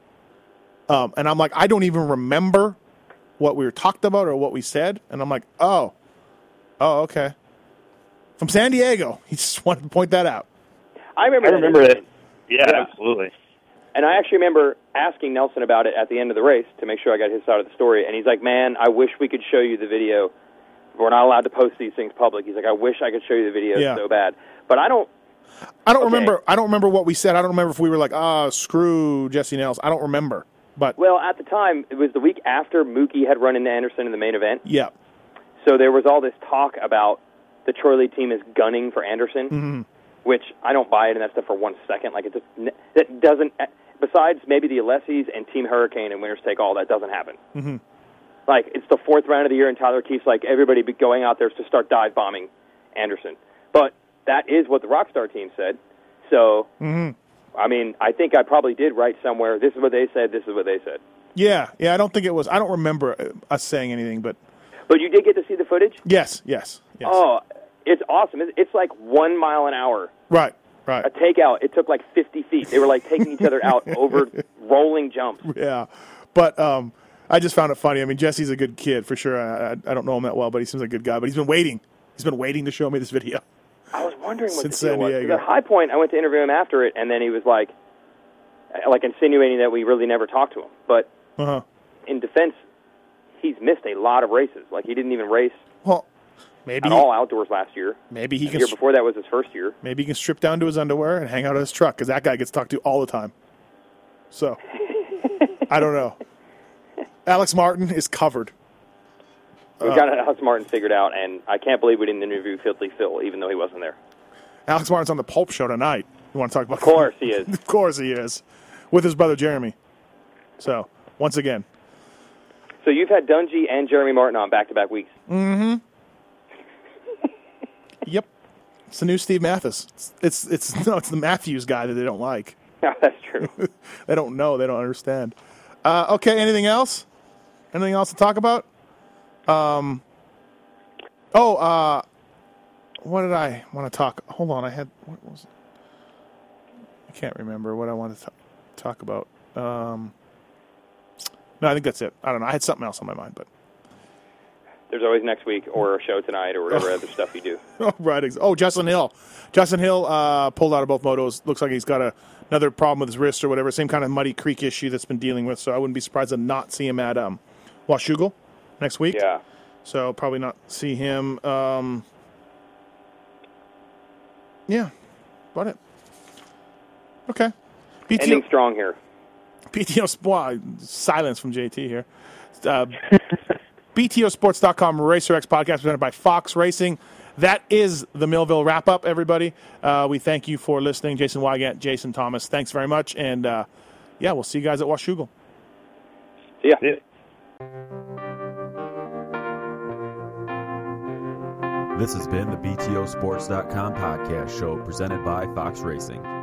Um, and I'm like, I don't even remember what we were talked about or what we said. And I'm like, oh, oh, okay. From San Diego. He just wanted to point that out. I remember. I remember incident. it. Yeah, Yeah. absolutely. And I actually remember asking Nelson about it at the end of the race to make sure I got his side of the story. And he's like, "Man, I wish we could show you the video. We're not allowed to post these things public." He's like, "I wish I could show you the video Yeah. so bad, but I don't." I don't Okay. remember. I don't remember what we said. I don't remember if we were like, ah, screw Jesse Nails. I don't remember. But Well, at the time, it was the week after Mookie had run into Anderson in the main event, yeah, so there was all this talk about the Troy Lee team is gunning for Anderson, Mm-hmm. which I don't buy it and that stuff for one second. Like it just that doesn't. Besides maybe the Alessis and Team Hurricane and Winners Take All, that doesn't happen. Mhm. Like it's the fourth round of the year, and Tyler Keith's like everybody be going out there to start dive bombing Anderson. But that is what the Rockstar team said. So, Mhm. I mean, I think I probably did write somewhere. This is what they said. This is what they said. yeah, yeah. I don't think it was. I don't remember uh, us saying anything. But But you did get to see the footage. yes, yes, yes. Oh, it's awesome! It's, it's like one mile an hour. Right, right. A takeout. It took like 50 feet. They were like taking each other out over rolling jumps. yeah, but um, I just found it funny. I mean, Jesse's a good kid for sure. I, I, I don't know him that well, but he seems like a good guy. But he's been waiting. He's been waiting to show me this video. I was wondering what Since the deal San was. Diego. At High Point, I went to interview him after it, and then he was like, like insinuating that we really never talked to him. But Uh huh. in defense, he's missed a lot of races. Like he didn't even race Well, maybe all outdoors last year. maybe he The can year stri- before that was his first year. maybe he can strip down to his underwear and hang out at his truck because that guy gets talked to all the time. So I don't know. Alex Martin is covered. We Uh, got Alex Martin figured out, and I can't believe we didn't interview Filthy Phil, even though he wasn't there. Alex Martin's on the Pulp Show tonight. You want to talk about? Of course he is. of course he is, with his brother Jeremy. So once again, So you've had Dungey and Jeremy Martin on back-to-back weeks. mm-hmm. yep, it's the new Steve Matthes. It's, it's it's no, it's the Matthews guy that they don't like. Yeah, that's true. they don't know. They don't understand. Uh, okay, anything else? Anything else to talk about? Um. Oh, uh, what did I want to talk? Hold on, I had what was it? I can't remember what I wanted to talk about. Um, no, I think that's it. I don't know. I had something else on my mind, but There's always next week or a show tonight or whatever other stuff you do. oh, right. Oh, Justin Hill. Justin Hill uh, pulled out of both motos. Looks like he's got a, another problem with his wrist or whatever. Same kind of Muddy Creek issue that's been dealing with. So I wouldn't be surprised to not see him at um, Washougal next week. Yeah. So probably not see him. Um, yeah, about it. Okay. PTO, Ending strong here. PTO wow, silence from JT here. Uh, BTOsports.com Racer X podcast presented by Fox Racing. That is the Millville wrap up, everybody. Uh, we thank you for listening. Jason Weigandt, Jason Thomas, thanks very much. And uh, yeah, we'll see you guys at Washougal. See ya. This has been the BTOsports.com podcast show presented by Fox Racing.